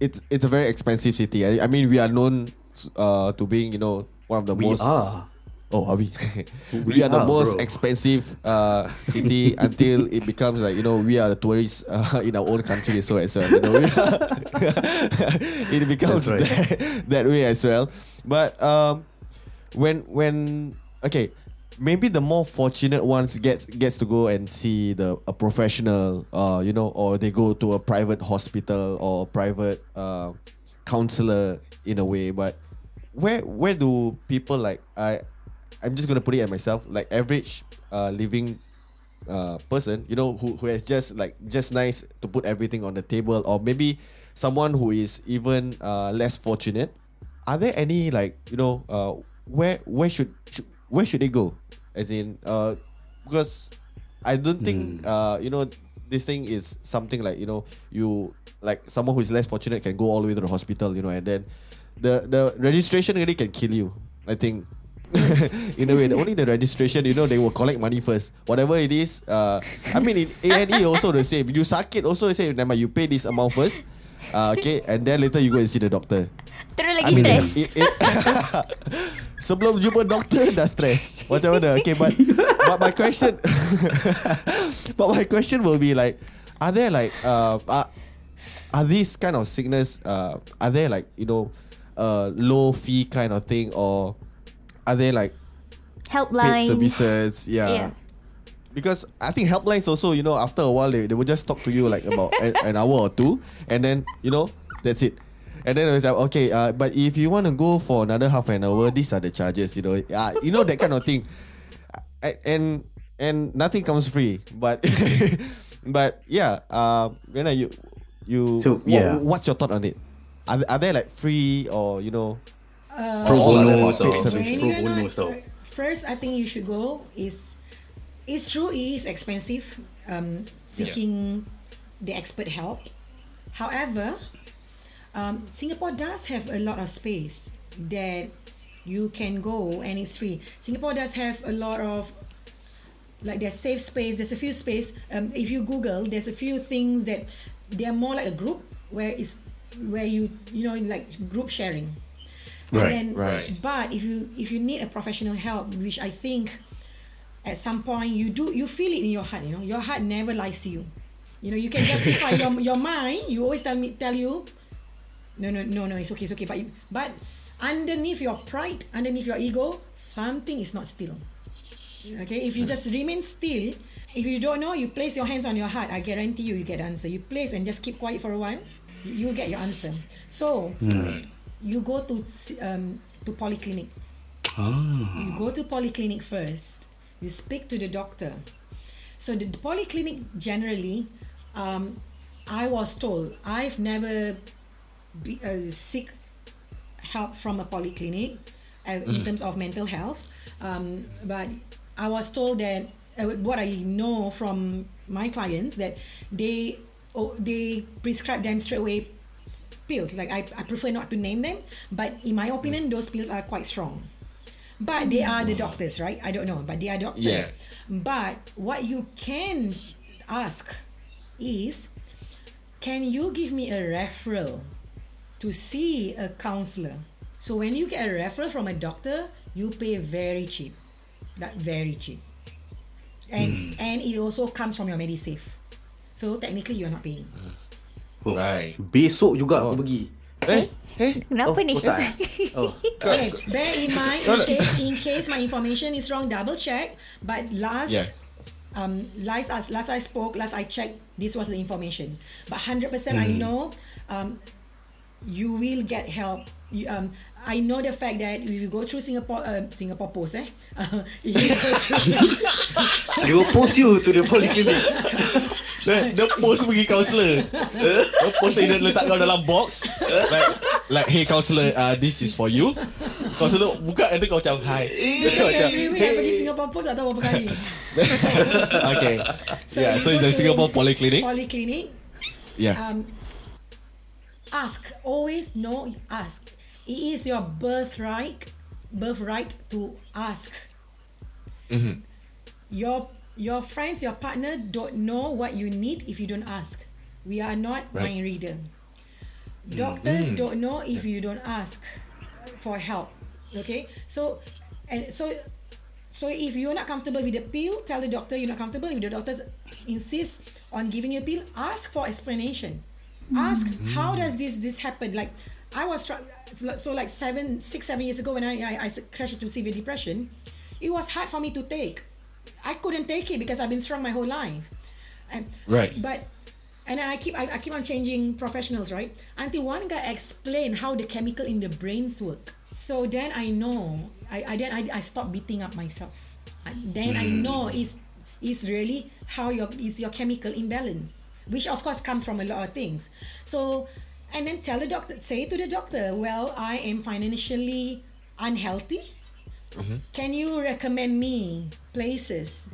it's it's a very expensive city. I, I mean, we are known uh to being you know one of the We most. are. Oh, are we? we, We are the are, most bro. expensive uh, city until it becomes like you know we are the tourists uh, in our own country so as well. You know, it becomes right. that, that way as well. But um, when when okay, maybe the more fortunate ones gets gets to go and see the a professional, uh, you know, or they go to a private hospital or private uh, counselor in a way. But where where do people like I I'm just gonna put it at myself like average uh, living uh, person, you know, who, who has just like just nice to put everything on the table, or maybe someone who is even uh, less fortunate. Are there any like you know uh, where where should, should where should they go? As in, uh, because I don't think uh, you know this thing is something like you know you like someone who is less fortunate can go all the way to the hospital, you know, and then the the registration really can kill you. I think. in a way, the, only the registration, you know, they will collect money first. Whatever it is, uh, I mean, in A&E also the same. You suck it also, say, never mind, you pay this amount first, uh, okay, and then later you go and see the doctor. Terus I lagi mean, stress. it, it, sebelum jumpa doktor dah stress. Macam mana? Okay, but but my question, but my question will be like, are there like uh, are, are these kind of sickness uh, are there like you know uh, low fee kind of thing or are they like paid Helpline. services? Yeah. Yeah. Because I think helplines also, you know, after a while they, they will just talk to you like about an, an hour or two, and then you know that's it. And then it's like okay, uh, but if you want to go for another half an hour, these are the charges. You know, uh, you know that kind of thing, and and nothing comes free. But but yeah, uh, Rena, you you So, wha- yeah. what's your thought on it? Are, are they like free or you know? Uh, Pro bono other also. paid when services? Pro bono not- First, I think you should go is it's true it is expensive um, seeking the expert help. However, um, Singapore does have a lot of space that you can go and it's free. Singapore does have a lot of like there's safe space. There's a few space. Um, if you Google, there's a few things that they're more like a group where it's where you you know like group sharing. Right, then, right. But if you if you need a professional help, which I think at some point you do you feel it in your heart. You know, your heart never lies to you. You know, you can justify your your mind. You always tell me tell you, no no no no it's okay it's okay. But but underneath your pride, underneath your ego, something is not still. Okay, if you just remain still, if you don't know, you place your hands on your heart. I guarantee you, you get answer. You place and just keep quiet for a while, you will get your answer. So, you go to um, to polyclinic. Ah. You go to polyclinic first. You speak to the doctor. So the polyclinic generally, um, I was told I've never be, uh, seek help from a polyclinic uh, in terms of mental health, um, but I was told that uh, what I know from my clients that they oh, they prescribe them straight away pills. Like I, I prefer not to name them, but in my opinion, those pills are quite strong. But they are the doctors, right? I don't know, but they are doctors. Yeah. But what you can ask is, can you give me a referral to see a counselor? So when you get a referral from a doctor, you pay very cheap, that very cheap, and and it also comes from your MediSave. So technically, you're not paying. Right. Besok juga Oh. aku pergi. Eh, eh. Kenapa oh, ni? Oh, tak eh? Oh. Okay, bear in mind in case in case my information is wrong, double check. But last Yeah. um last as last I spoke, last I checked, this was the information. But hundred percent I know um you will get help. You, um I know the fact that if you go through Singapore uh, Singapore Post eh? Uh, if you go through They will post you to the polyclinic. Dia, dia post pergi counselor Dia post dia letak kau dalam box. Like Like hey counselor uh, This is for you. Counselor buka Nanti kau macam Hi. Because Macam, every week I pergi Singapore Post atau berapa kali. Okay. Yeah you so it's the Singapore Polyclinic. Polyclinic. Yeah. Um, ask always know ask. It is your birthright birthright to ask. Mm-hmm. Your your friends your partner don't know what you need if you don't ask. We are not Right. mind reader. Mm-hmm. Doctors mm. don't know if you don't ask for help okay? So and so so if you're not comfortable with the pill tell the doctor you're not comfortable. If the doctor insists on giving you a pill ask for explanation ask mm-hmm. how does this this happen like i was so so like seven six seven years ago when i i, I crashed into severe depression it was hard for me to take i couldn't take it because i've been strong my whole life and Right. but and then I keep I, I keep on changing professionals, right? Until one guy explained how the chemical in the brains work. So then I know I, I then I, I stop beating up myself. And then I mm. know it's it's really how your is your chemical imbalance, which of course comes from a lot of things. So and then tell the doctor, say to the doctor, well, I am financially unhealthy. Can you recommend me places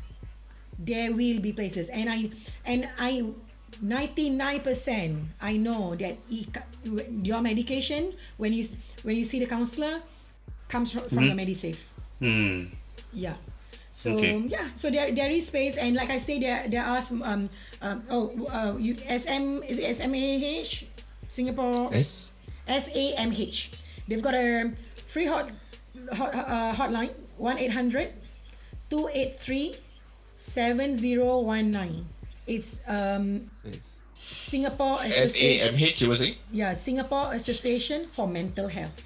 there will be places and i and i 99% i know that your medication when you when you see the counselor comes from, from your medisave Hmm. yeah so Okay. yeah so there there is space and like i say there there are some um, um oh uh, you sm is it smah singapore S SAMH. They've got a free hot hot, uh, hotline 1 800 283 7019. It's um, Yes. Singapore S A Association. M H. You were saying? Yeah, Singapore Association for Mental Health.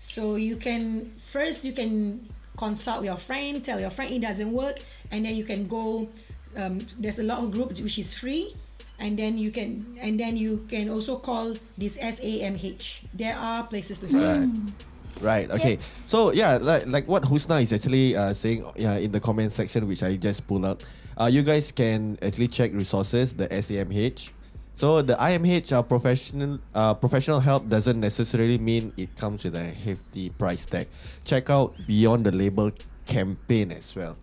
So you can first you can consult your friend, tell your friend it doesn't work, and then you can go. Um, there's a lot of groups which is free, and then you can and then you can also call this SAMH. There are places to help. Right. Right. Okay. So yeah, like like what Husna is actually uh, saying yeah, in the comment section, which I just pulled out. Uh, you guys can actually check resources, the SAMH. So the IMH uh, professional uh, professional help doesn't necessarily mean it comes with a hefty price tag. Check out Beyond the Label campaign as well.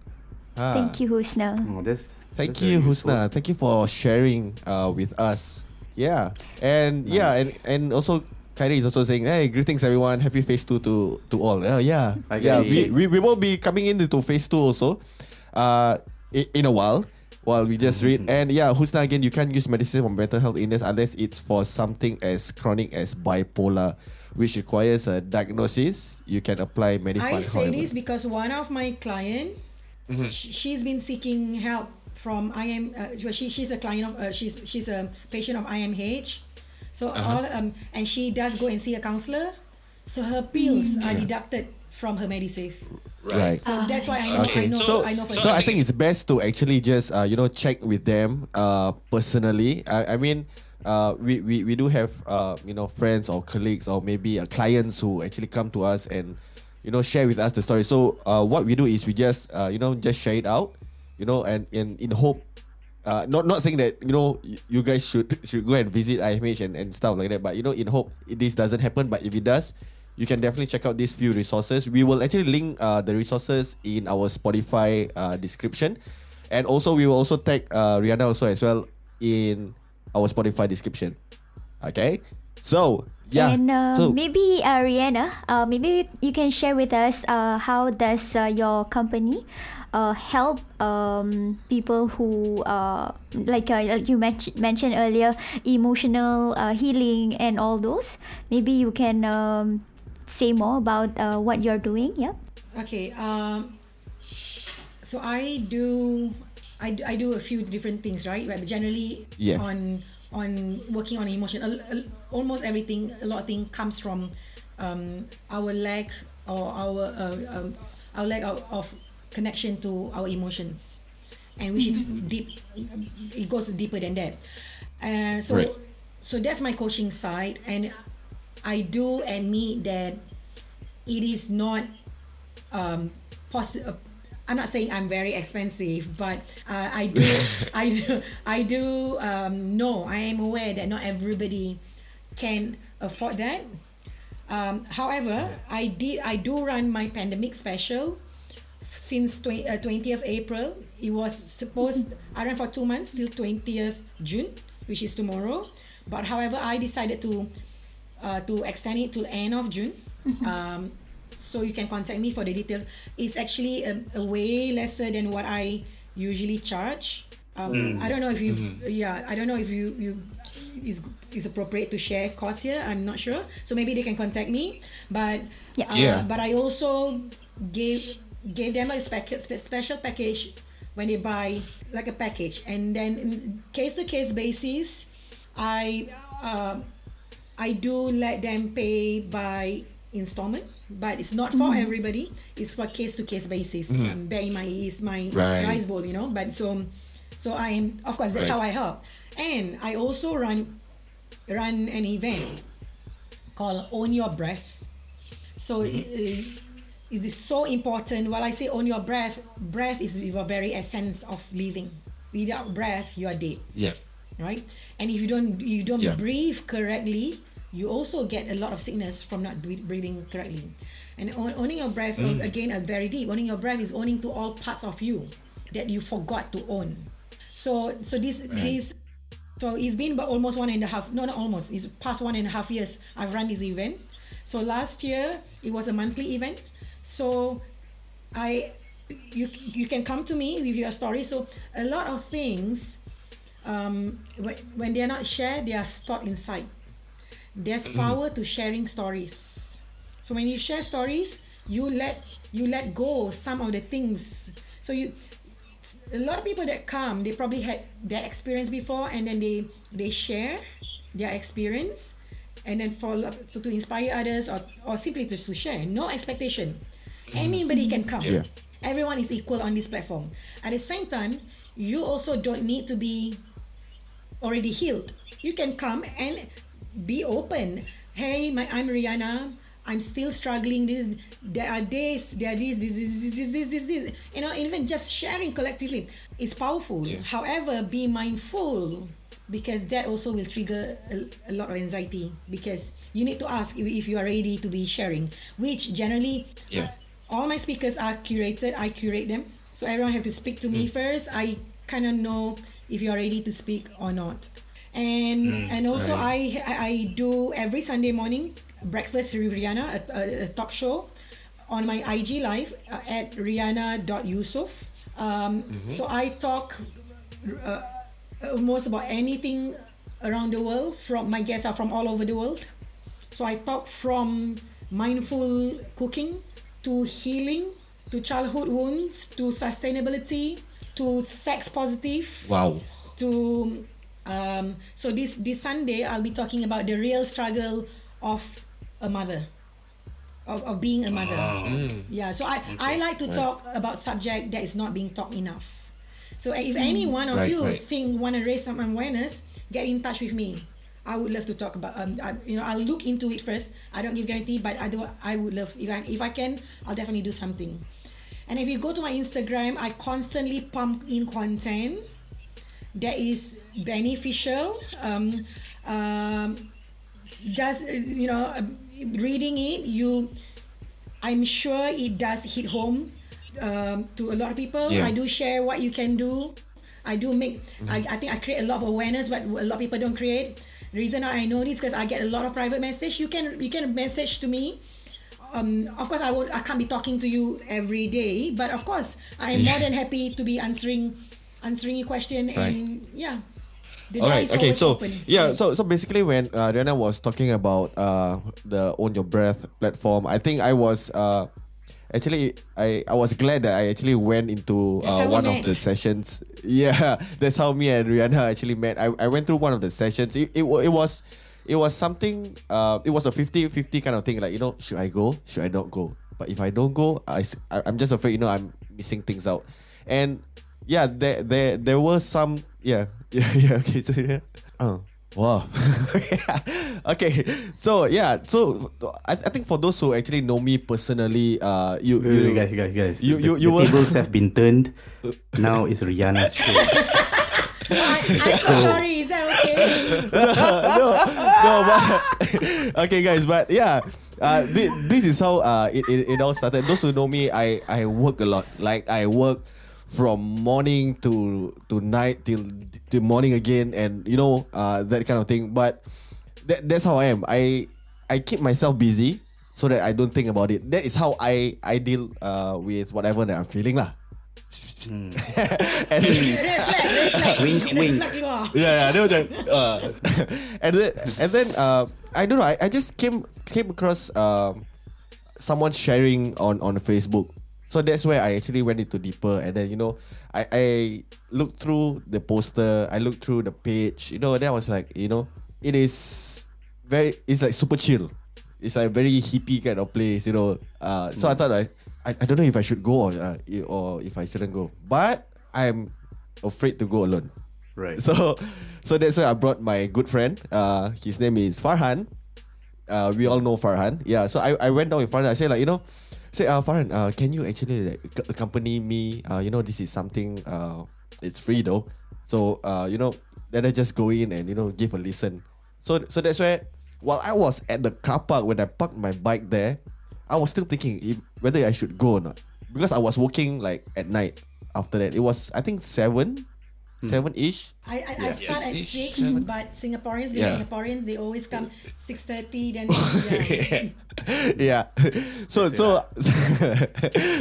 Ah. Thank you, Husna. Oh, that's, Thank that's you, very useful. Husna. Thank you for sharing uh, with us. Yeah, and yeah, and and also Kyrie is also saying, "Hey, greetings everyone. Happy Phase Two to to all." Oh yeah, Hi, yeah. We, we we will be coming into Phase Two also, uh, in, in a while. While we just read, and yeah, Husna again, you can't use medicine for mental health illness unless it's for something as chronic as bipolar, which requires a diagnosis. You can apply medicine. I say however. this because one of my client, sh- she's been seeking help from IM. Uh, she she's a client of uh, she's she's a patient of IMH, so all um and she does go and see a counselor, so her pills are deducted from her Medisave. Right. So that's why I know Okay, I know so I know for so sure. I think it's best to actually just uh, you know check with them uh, personally. I, I mean, uh, we, we we do have uh, you know friends or colleagues or maybe uh, clients who actually come to us and you know share with us the story. So uh, what we do is we just uh, you know just share it out, you know, and and in hope. Uh, not not saying that you know you guys should should go and visit IMH and, and stuff like that, but you know in hope this doesn't happen. But if it does, you can definitely check out these few resources. We will actually link uh, the resources in our Spotify uh, description, and also we will also tag uh, Rihanna also as well in our Spotify description. Okay, so yeah, And uh, so maybe uh, Rihanna, uh, maybe you can share with us uh, how does uh, your company uh, help um, people who uh, like uh, like you men- mentioned earlier emotional uh, healing and all those. Maybe you can um, say more about uh, what you're doing. Yeah. Okay. Um, so I do, I, do- I do a few different things, right? But generally, Yeah. on on working on emotion, a, a, almost everything, a lot of thing comes from um, our lack or our uh, um, our lack of, of connection to our emotions, and which is deep. It goes deeper than that. Uh, so Right. so that's my coaching side, and I do admit that it is not um possible I'm not saying I'm very expensive, but uh, I do, I do, I do um, know, I am aware that not everybody can afford that. Um, however, I did, I do run my pandemic special since 20, uh, 20th April. It was supposed, I ran for two months till 20th June, which is tomorrow. But however, I decided to uh, to extend it till end of June. Um, so you can contact me for the details. It's actually a, a way lesser than what I usually charge. Um, I don't know if you, yeah, I don't know if you you is is appropriate to share cost here. I'm not sure. So maybe they can contact me. But Yeah. uh, Yeah. But I also gave gave them a spec- spe- special package when they buy like a package, and then in case to case basis, I uh, I do let them pay by installment, but it's not for everybody. It's for case to case basis. Um, bear in mind, it's my Right. price bowl, you know. But so, so I'm of course that's Right. how I help, and I also run run an event called Own Your Breath. So uh, it is so important. While I say own your breath, breath is your very essence of living. Without breath, you are dead yeah, right? And if you don't you don't Yeah. breathe correctly, you also get a lot of sickness from not breathing correctly. And owning your breath is again a very deep. Owning your breath is owning to all parts of you that you forgot to own. So so this this so it's been about almost one and a half no not almost it's past one and a half years I've run this event. So last year it was a monthly event. So I you you can come to me with your story. So a lot of things um, when, when they are not shared, they are stored inside. There's mm-hmm. power to sharing stories. So when you share stories, you let you let go some of the things. So you a lot of people that come, they probably had that experience before, and then they they share their experience, and then follow up so to inspire others or or simply just to share. No expectation. Mm-hmm. Anybody can come. Yeah. Everyone is equal on this platform. At the same time, you also don't need to be already healed. You can come and be open. Hey, my, I'm Rihanna. I'm still struggling. This there are days, there are this, this, this, this, this, this, this, this. You know, even just sharing collectively, is powerful. However, be mindful because that also will trigger a, a lot of anxiety because you need to ask if, if you are ready to be sharing, which generally Yeah. all my speakers are curated. I curate them, so everyone have to speak to me mm. first. I kind of know if you are ready to speak or not. And and also I I do every Sunday morning breakfast with Rihanna a, a, a talk show on my IG live uh, at rihanna.yusuf. Um, So I talk uh, almost about anything around the world. From my guests are from all over the world. So I talk from mindful cooking to healing to childhood wounds to sustainability to sex positive Wow. to um, so this this Sunday I'll be talking about the real struggle of a mother of, of being a mother. Yeah so I, I like to talk about subject that is not being talked enough. So if any one of Right, you right. think want to raise some awareness get in touch with me. I would love to talk about um, I, you know I'll look into it first. I don't give guarantee but I do I would love if I, if I can I'll definitely do something. And if you go to my Instagram I constantly pump in content that is beneficial um, um, just you know reading it you i'm sure it does hit home um, to a lot of people. Yeah. i do share what you can do. I do make I, I think i create a lot of awareness but a lot of people don't create. The reason i know this because i get a lot of private message. You can you can message to me. Um, of course I won't I can't be talking to you every day but of course I'm more than happy to be answering answering your question and yeah All right. Okay. So open. yeah. So so basically, when uh, Rihanna was talking about uh the Own Your Breath platform, I think I was uh actually I I was glad that I actually went into uh, one of the sessions. Yeah, that's how me and Rihanna actually met. I, I went through one of the sessions. It it, it was. It was something. Uh, it was a 50-50 kind of thing. Like you know, should I go? Should I not go? But if I don't go, I, I'm just afraid. You know, I'm missing things out. And yeah, there there there were some. Yeah, yeah, yeah. Okay, so yeah. Oh, wow. okay, so yeah, so I, I think for those who actually know me personally, uh, you, Wait, you wait, guys, guys, guys. you- the, you- you the were- tables have been turned. Now it's Rihanna's show. I, I'm so sorry is that okay no, no, no. but okay, guys, but yeah, uh, thi- this is how uh, it, it, it all started. Those who know me, I, I work a lot. Like I work from morning to to night till till morning again, and you know uh, that kind of thing. But that, that's how I am. I I keep myself busy so that I don't think about it. That is how I I deal uh, with whatever that I'm feeling lah. and, red flag red flag Wink, wink. flag keluar. yeah, yeah, dia macam uh, and then and then uh, I don't know. I, I just came came across um, someone sharing on on Facebook. So that's where I actually went into deeper, and then you know, I I looked through the poster, I looked through the page, you know, and then I was like, you know, it is very, it's like super chill. It's like very hippie kind of place, you know. Uh, so I thought I, I, I don't know if I should go or uh, or if I shouldn't go, but I'm afraid to go alone. Right. So, so that's why I brought my good friend. Uh, his name is Farhan. Uh, we all know Farhan. Yeah. So I, I went down with Farhan. I said like you know, say uh, Farhan, uh, can you actually like ac- accompany me? Uh, you know this is something. Uh, it's free though. So uh, you know, then I just go in and you know give a listen. So so that's why while I was at the car park when I parked my bike there, I was still thinking if, whether I should go or not because I was working like at night. After that, it was I think seven, seven ish. I, I, I start at Yes. six, but Singaporeans, being Yeah. Singaporeans, they always come six thirty. Then yeah. yeah. So so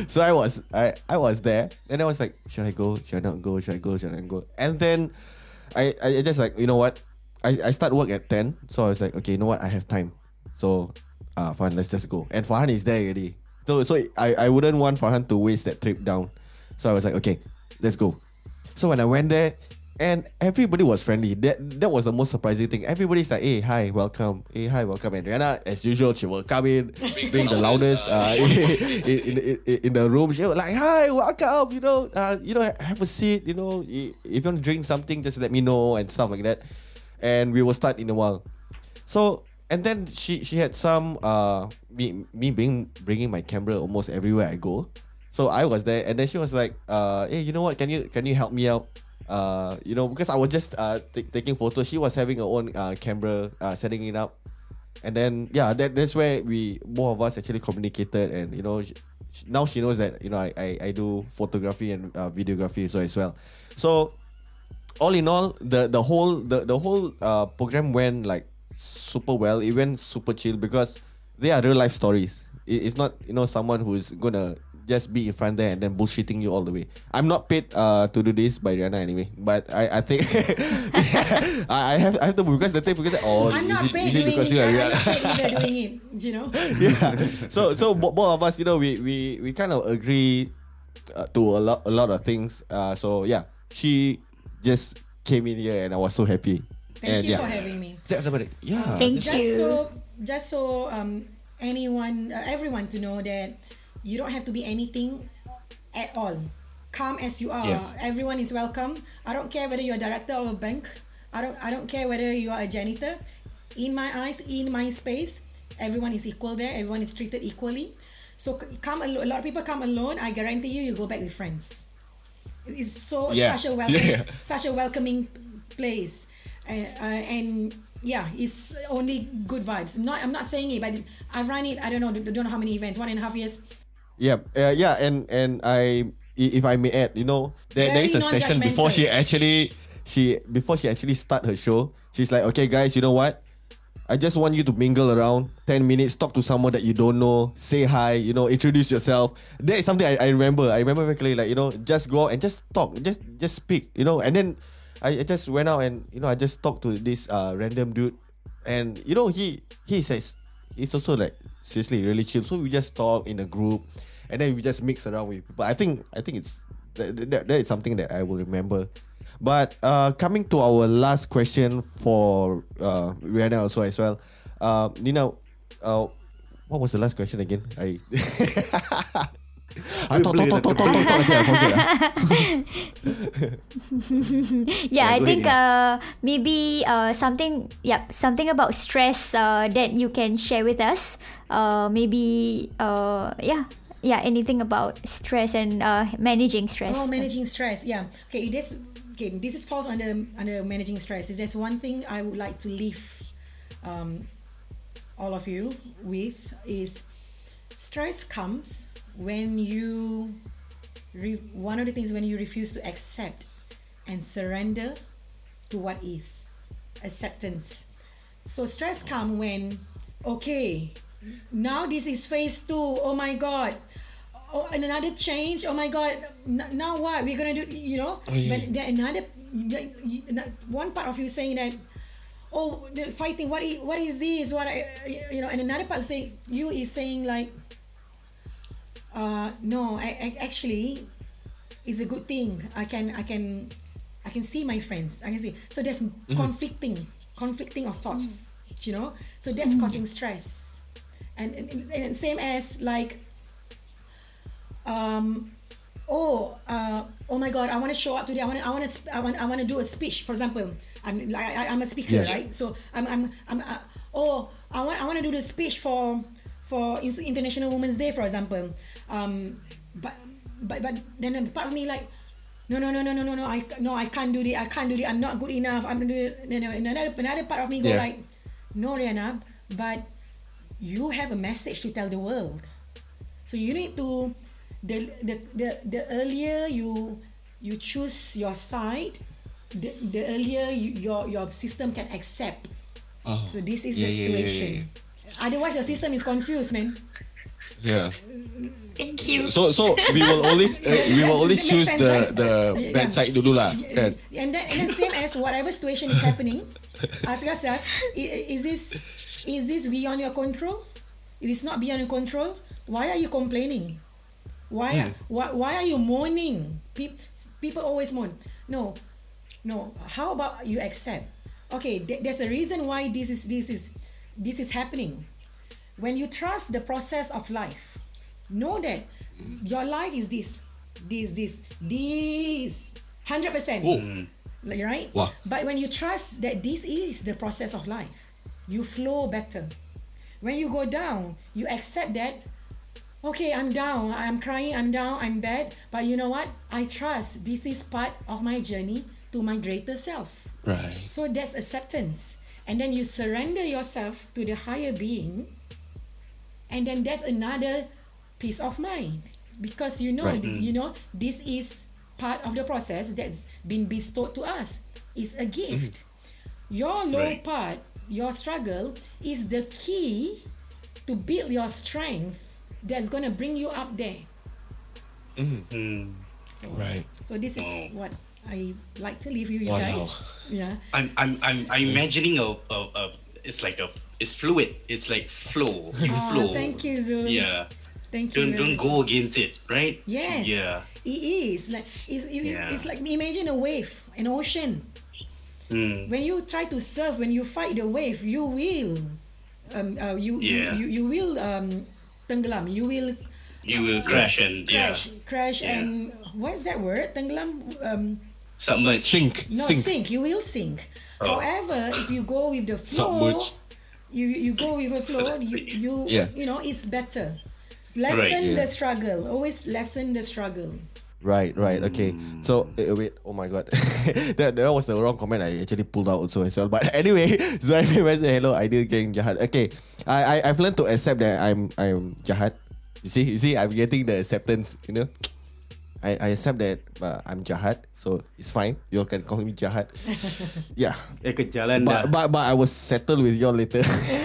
so I was I I was there and I was like, should I go? Should I not go? Should I go? Should I not go? And then I I just like you know what? I I start work at ten, so I was like, okay, you know what? I have time. So uh, fine, let's just go. And Farhan is there already. So so I I wouldn't want Farhan to waste that trip down. So I was like, okay, let's go. So when I went there, and everybody was friendly. That that was the most surprising thing. Everybody's like, hey, hi, welcome. Hey, hi, welcome. And Rihanna, as usual, she will come in, bring the loudest uh, in, in, in, in the room. She was like, hi, welcome. You know, uh, you know, have a seat. You know, if you want to drink something, just let me know and stuff like that. And we will start in a while. So and then she she had some uh me me being bringing my camera almost everywhere I go. So I was there, and then she was like, uh, hey, you know what? Can you can you help me out? Uh, you know, because I was just uh ta- taking photos. She was having her own uh camera, uh, setting it up, and then yeah, that that's where we more of us actually communicated, and you know, sh- sh- now she knows that you know I I, I do photography and uh, videography so as well. So all in all, the the whole the the whole uh, program went like super well. It went super chill because they are real life stories. It, it's not you know someone who's gonna just be in front there and then bullshitting you all the way. I'm not paid uh, to do this by Rihanna anyway, but I I think I, I have I have to because the thing because oh I'm is not it, paid is it because you are I'm paid doing it. You know. yeah. So so both of us, you know, we we we kind of agree uh, to a lot a lot of things. Uh, so yeah, she just came in here and I was so happy. Thank and you yeah, for having me. that's about it. Yeah. Thank just you. so just so um anyone uh, everyone to know that you don't have to be anything at all come as you are Yeah. everyone is welcome i don't care whether you're a director of a bank i don't i don't care whether you are a janitor in my eyes in my space everyone is equal there everyone is treated equally so come a lot of people come alone i guarantee you you go back with friends it's so Yeah. such a welcome, Yeah. such a welcoming place, uh, uh, and yeah, it's only good vibes. Not I'm not saying it, but I run it. I don't know, don't know how many events, one and a half years. Yeah, uh, yeah, and and I, if I may add, you know, there, there is a session before she actually, she before she actually start her show. She's like, okay, guys, you know what? I just want you to mingle around, ten minutes, talk to someone that you don't know, say hi, you know, introduce yourself. That is something I, I remember. I remember very clearly, like you know, just go out and just talk, just just speak, you know, and then I, I just went out and you know I just talked to this uh, random dude, and you know he he says he's also like seriously really chill. So we just talk in a group, and then we just mix around with people. I think I think it's that, that, that is something that I will remember. But uh, coming to our last question for uh, Rihanna also as well, uh, Nina, uh, what was the last question again? I. Talk, talk, talk, forget. ah. yeah, Yeah, I think uh, maybe uh, something, yeah, something about stress uh, that you can share with us. Uh, maybe, uh, yeah, yeah, anything about stress and uh, managing stress. Oh, managing stress. Yeah. Okay. This okay. This is falls under under managing stress. If there's one thing I would like to leave, um, all of you with is stress comes when you. Re- one of the things when you refuse to accept and surrender to what is acceptance. So stress come when okay, now this is phase two. Oh my god. Oh, and another change. Oh my god. N- now what we're gonna do? You know. Oh, but then another one part of you saying that. Oh, the fighting. What is what is this? What I, you know? And another part saying you is saying like. Uh, no, I, I actually, it's a good thing. I can I can I can see my friends. I can see. So there's conflicting, conflicting of thoughts. You know. So that's causing stress, and, and and same as like. Um, oh, uh, oh my God! I want to show up today. I want to, I want to, I want, I want to do a speech. For example, I'm like, I, I'm a speaker, Yeah. right? So I'm, I'm, I'm. Uh, oh, I want, I want to do the speech for, for International Women's Day, for example. Um, but, but, but then a part of me like, no, no, no, no, no, no, no. I, no, I can't do it. I can't do it. I'm not good enough. I'm do it. No, no. Another, another part of me go Yeah. like, no, Rihanna, but you have a message to tell the world. So you need to the the the, the earlier you you choose your side, the, the earlier you, your your system can accept. so this is Oh. yeah, the yeah, yeah, yeah, situation. Otherwise, your system is confused, man. Yeah. Thank you. So so we will always uh, we will always choose sense, the right? the Yeah. bad side dulu lah. Kan? And then, and then same as whatever situation is happening, ask yourself: i- Is this is this beyond your control? If it's not beyond your control, why are you complaining? Why, why, why are you mourning? Peop, people always moan. No, no. How about you accept? Okay, th- there's a reason why this is this is this is happening. When you trust the process of life, know that your life is this, this, this, this, hundred percent. Oh. Right? Wow. But when you trust that this is the process of life, you flow better. When you go down, you accept that, okay, I'm down, I'm crying, I'm down, I'm bad. But you know what? I trust this is part of my journey to my greater self. Right. So that's acceptance. And then you surrender yourself to the higher being. And then that's another peace of mind. Because you know, Right. you mm. know, this is part of the process that's been bestowed to us. It's a gift. Mm-hmm. Your low Right. part, your struggle, is the key to build your strength that's gonna bring you up there. Mm-hmm. Mm. So, Right. so this is Wow. what I like to leave you, you Wow. guys. Yeah. I'm I'm I'm I'm imagining a, a, a it's like a it's fluid. It's like flow. You Oh, ah, flow. thank you, Zul. Yeah. Thank you. Don't very don't go against it, right? Yes. Yeah. It is like it's you, Yeah. it's like imagine a wave, an ocean. Mm. When you try to surf, when you fight the wave, you will, um, uh, you, Yeah. you you you will um, tenggelam. You will You will crash and yeah. crash, crash, Yeah. and what's that word? Tenggelam. Um, Submerge. Sink. no, Sink. sink. You will sink. Oh. However, if you go with the flow, Submerge. you you go with the flow. You you Yeah. you know it's better. Lessen Yeah. the struggle. Always lessen the struggle. Right, right, okay. So eh, wait, oh my god, that that was the wrong comment. I actually pulled out also as well. But anyway, so I say hello, ideal gang jahat. Okay, I I I've learned to accept that I'm I'm jahat. You see, you see, I'm getting the acceptance. You know, I I accept that uh, I'm jahat, so it's fine. You all can call me jahat. yeah. Eh ke jalan dah. But, but but I was settled with y'all later.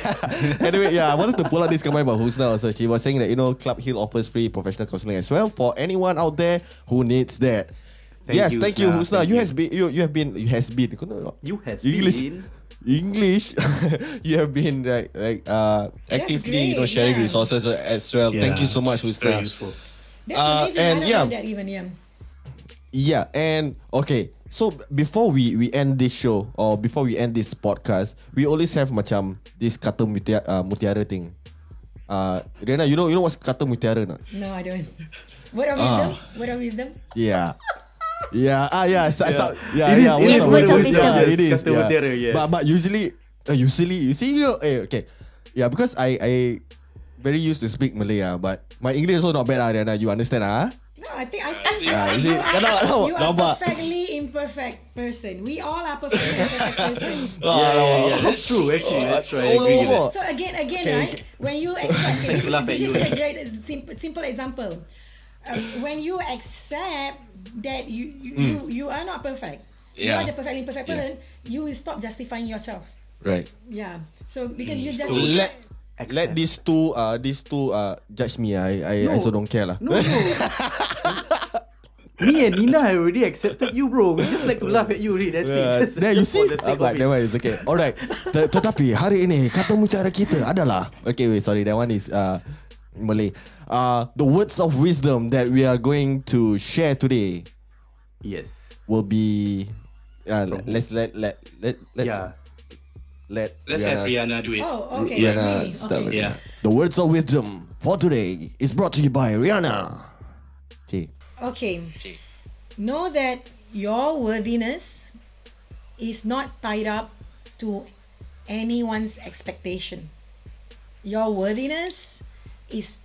anyway, yeah, I wanted to pull out this comment about Husna also. She was saying that you know Club Hill offers free professional counseling as well for anyone out there who needs that. Thank yes, you, thank you, Husna. Husna. Thank you, you. has been you you have been you has been You has English been. English. you have been like like uh actively you know sharing yeah. resources as well. Thank you so much, Very Husna. useful. That's Uh, amazing. and I yeah. that even. Yeah. Yeah, and okay. So before we we end this show or before we end this podcast, we always have macam this kata mutiara, uh, mutiara thing. Uh, Riana, you know you know what's kata mutiara not? No, I don't. Word of Ah. wisdom. Word of wisdom. Yeah. Yeah, ah, yeah, so, yeah. So, yeah, It is- yeah, it is of words of wisdom. wisdom. Yeah, it is. Kata yeah. mutiara, yes. But but usually, uh, usually you see you, eh, okay, yeah, because I I very used to speak Malay, ah, but my English also not bad, ah, Riana. You understand, ah? No, I think I think Yeah, you, you you are perfectly imperfect person. We all are perfectly imperfect person. Yeah, yeah, yeah. That's true. Actually, that's true. I agree with that. So again, again, Okay, right? When you accept, okay, this, this you. is a great simple, simple example. Um, when you accept that you you, you, you are not perfect, you Yeah. are the perfectly imperfect Yeah. person, you will stop justifying yourself. Right. Yeah. So because you just So let Accept. let these two uh these two uh judge me. I I, I No. also don't care lah. No, no. Me and Nina have already accepted you, bro. We just like to laugh at you, really. That's Uh, it. Just, there you just see for sake but never it. it's okay Alright T- Tetapi hari ini Kata mutiara kita adalah Okay wait sorry That one is uh, Malay uh, The words of wisdom That we are going to share today Yes. Will be uh, let, Let's let let let Let's Yeah. Let Let's have Rihanna do it. Oh, okay. Rihanna me, start with okay. Yeah. The words of wisdom For today Is brought to you by Rihanna Okay Okay. Know that your worthiness is not tied up to anyone's expectation. Your worthiness is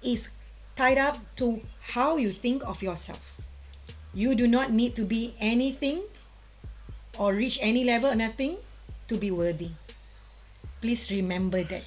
is tied up to how you think of yourself. You do not need to be anything or reach any level or nothing to be worthy. Please remember that.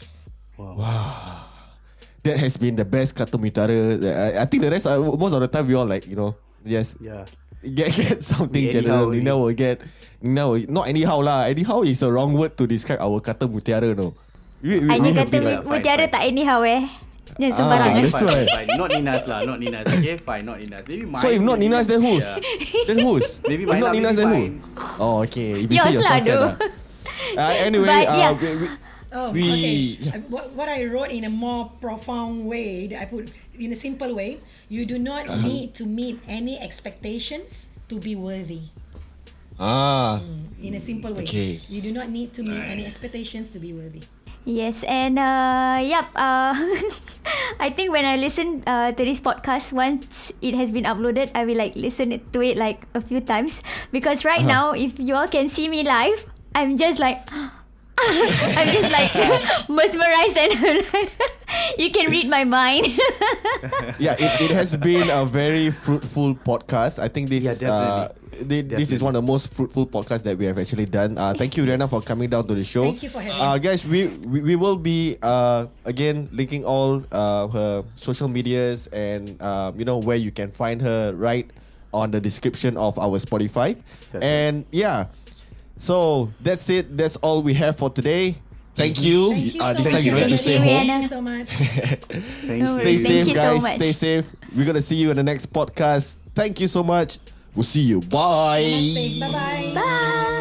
That has been the best Kata mutiara I, I think the rest uh, Most of the time We all like You know Yes Yeah. get get something We general. anyhow Nina will get Nina will, not anyhow lah. Anyhow is a wrong word to describe our kata mutiara no. We, we, Hanya have kata like, fine, mutiara fine. tak anyhow eh. Jangan Ah, sembarangan. that's fine, why. fine. Not Nina's lah. Not Nina's. Okay, fine. Not Nina's. Maybe mine. So if not Nina's then whose? Yeah. then whose? Maybe if mine not lah, Nina's then who? Oh okay. If you Yours say yourself lah, can lah. Uh, anyway, But, uh, yeah. we, we, Oh, We- okay. yeah. What, what I wrote in a more profound way, I put in a simple way. You do not Uh-huh. need to meet any expectations to be worthy. Ah. In a simple way. Okay. You do not need to meet any expectations to be worthy. Yes, and uh, yep. Uh, I think when I listen uh, to this podcast, once it has been uploaded, I will like listen to it like a few times because right now, if you all can see me live, I'm just like. I'm just like mesmerized and you can read my mind. yeah, it, it has been a very fruitful podcast. I think this Yeah, uh, definitely. this is one of the most fruitful podcasts that we have actually done. Uh, thank you, Rihanna, for coming down to the show. Thank you for having uh, guys. We, we we will be uh again linking all uh her social medias and um you know where you can find her right on the description of our Spotify. That's and yeah, so that's it. That's all we have for today. Thank you. Thank you uh, this much. time you don't have to Thank stay you, home. Thank you so much. Thank No Stay safe, Thank you so guys. much. Stay safe. We're gonna see you in the next podcast. Thank you so much. We'll see you. Bye-bye. Bye.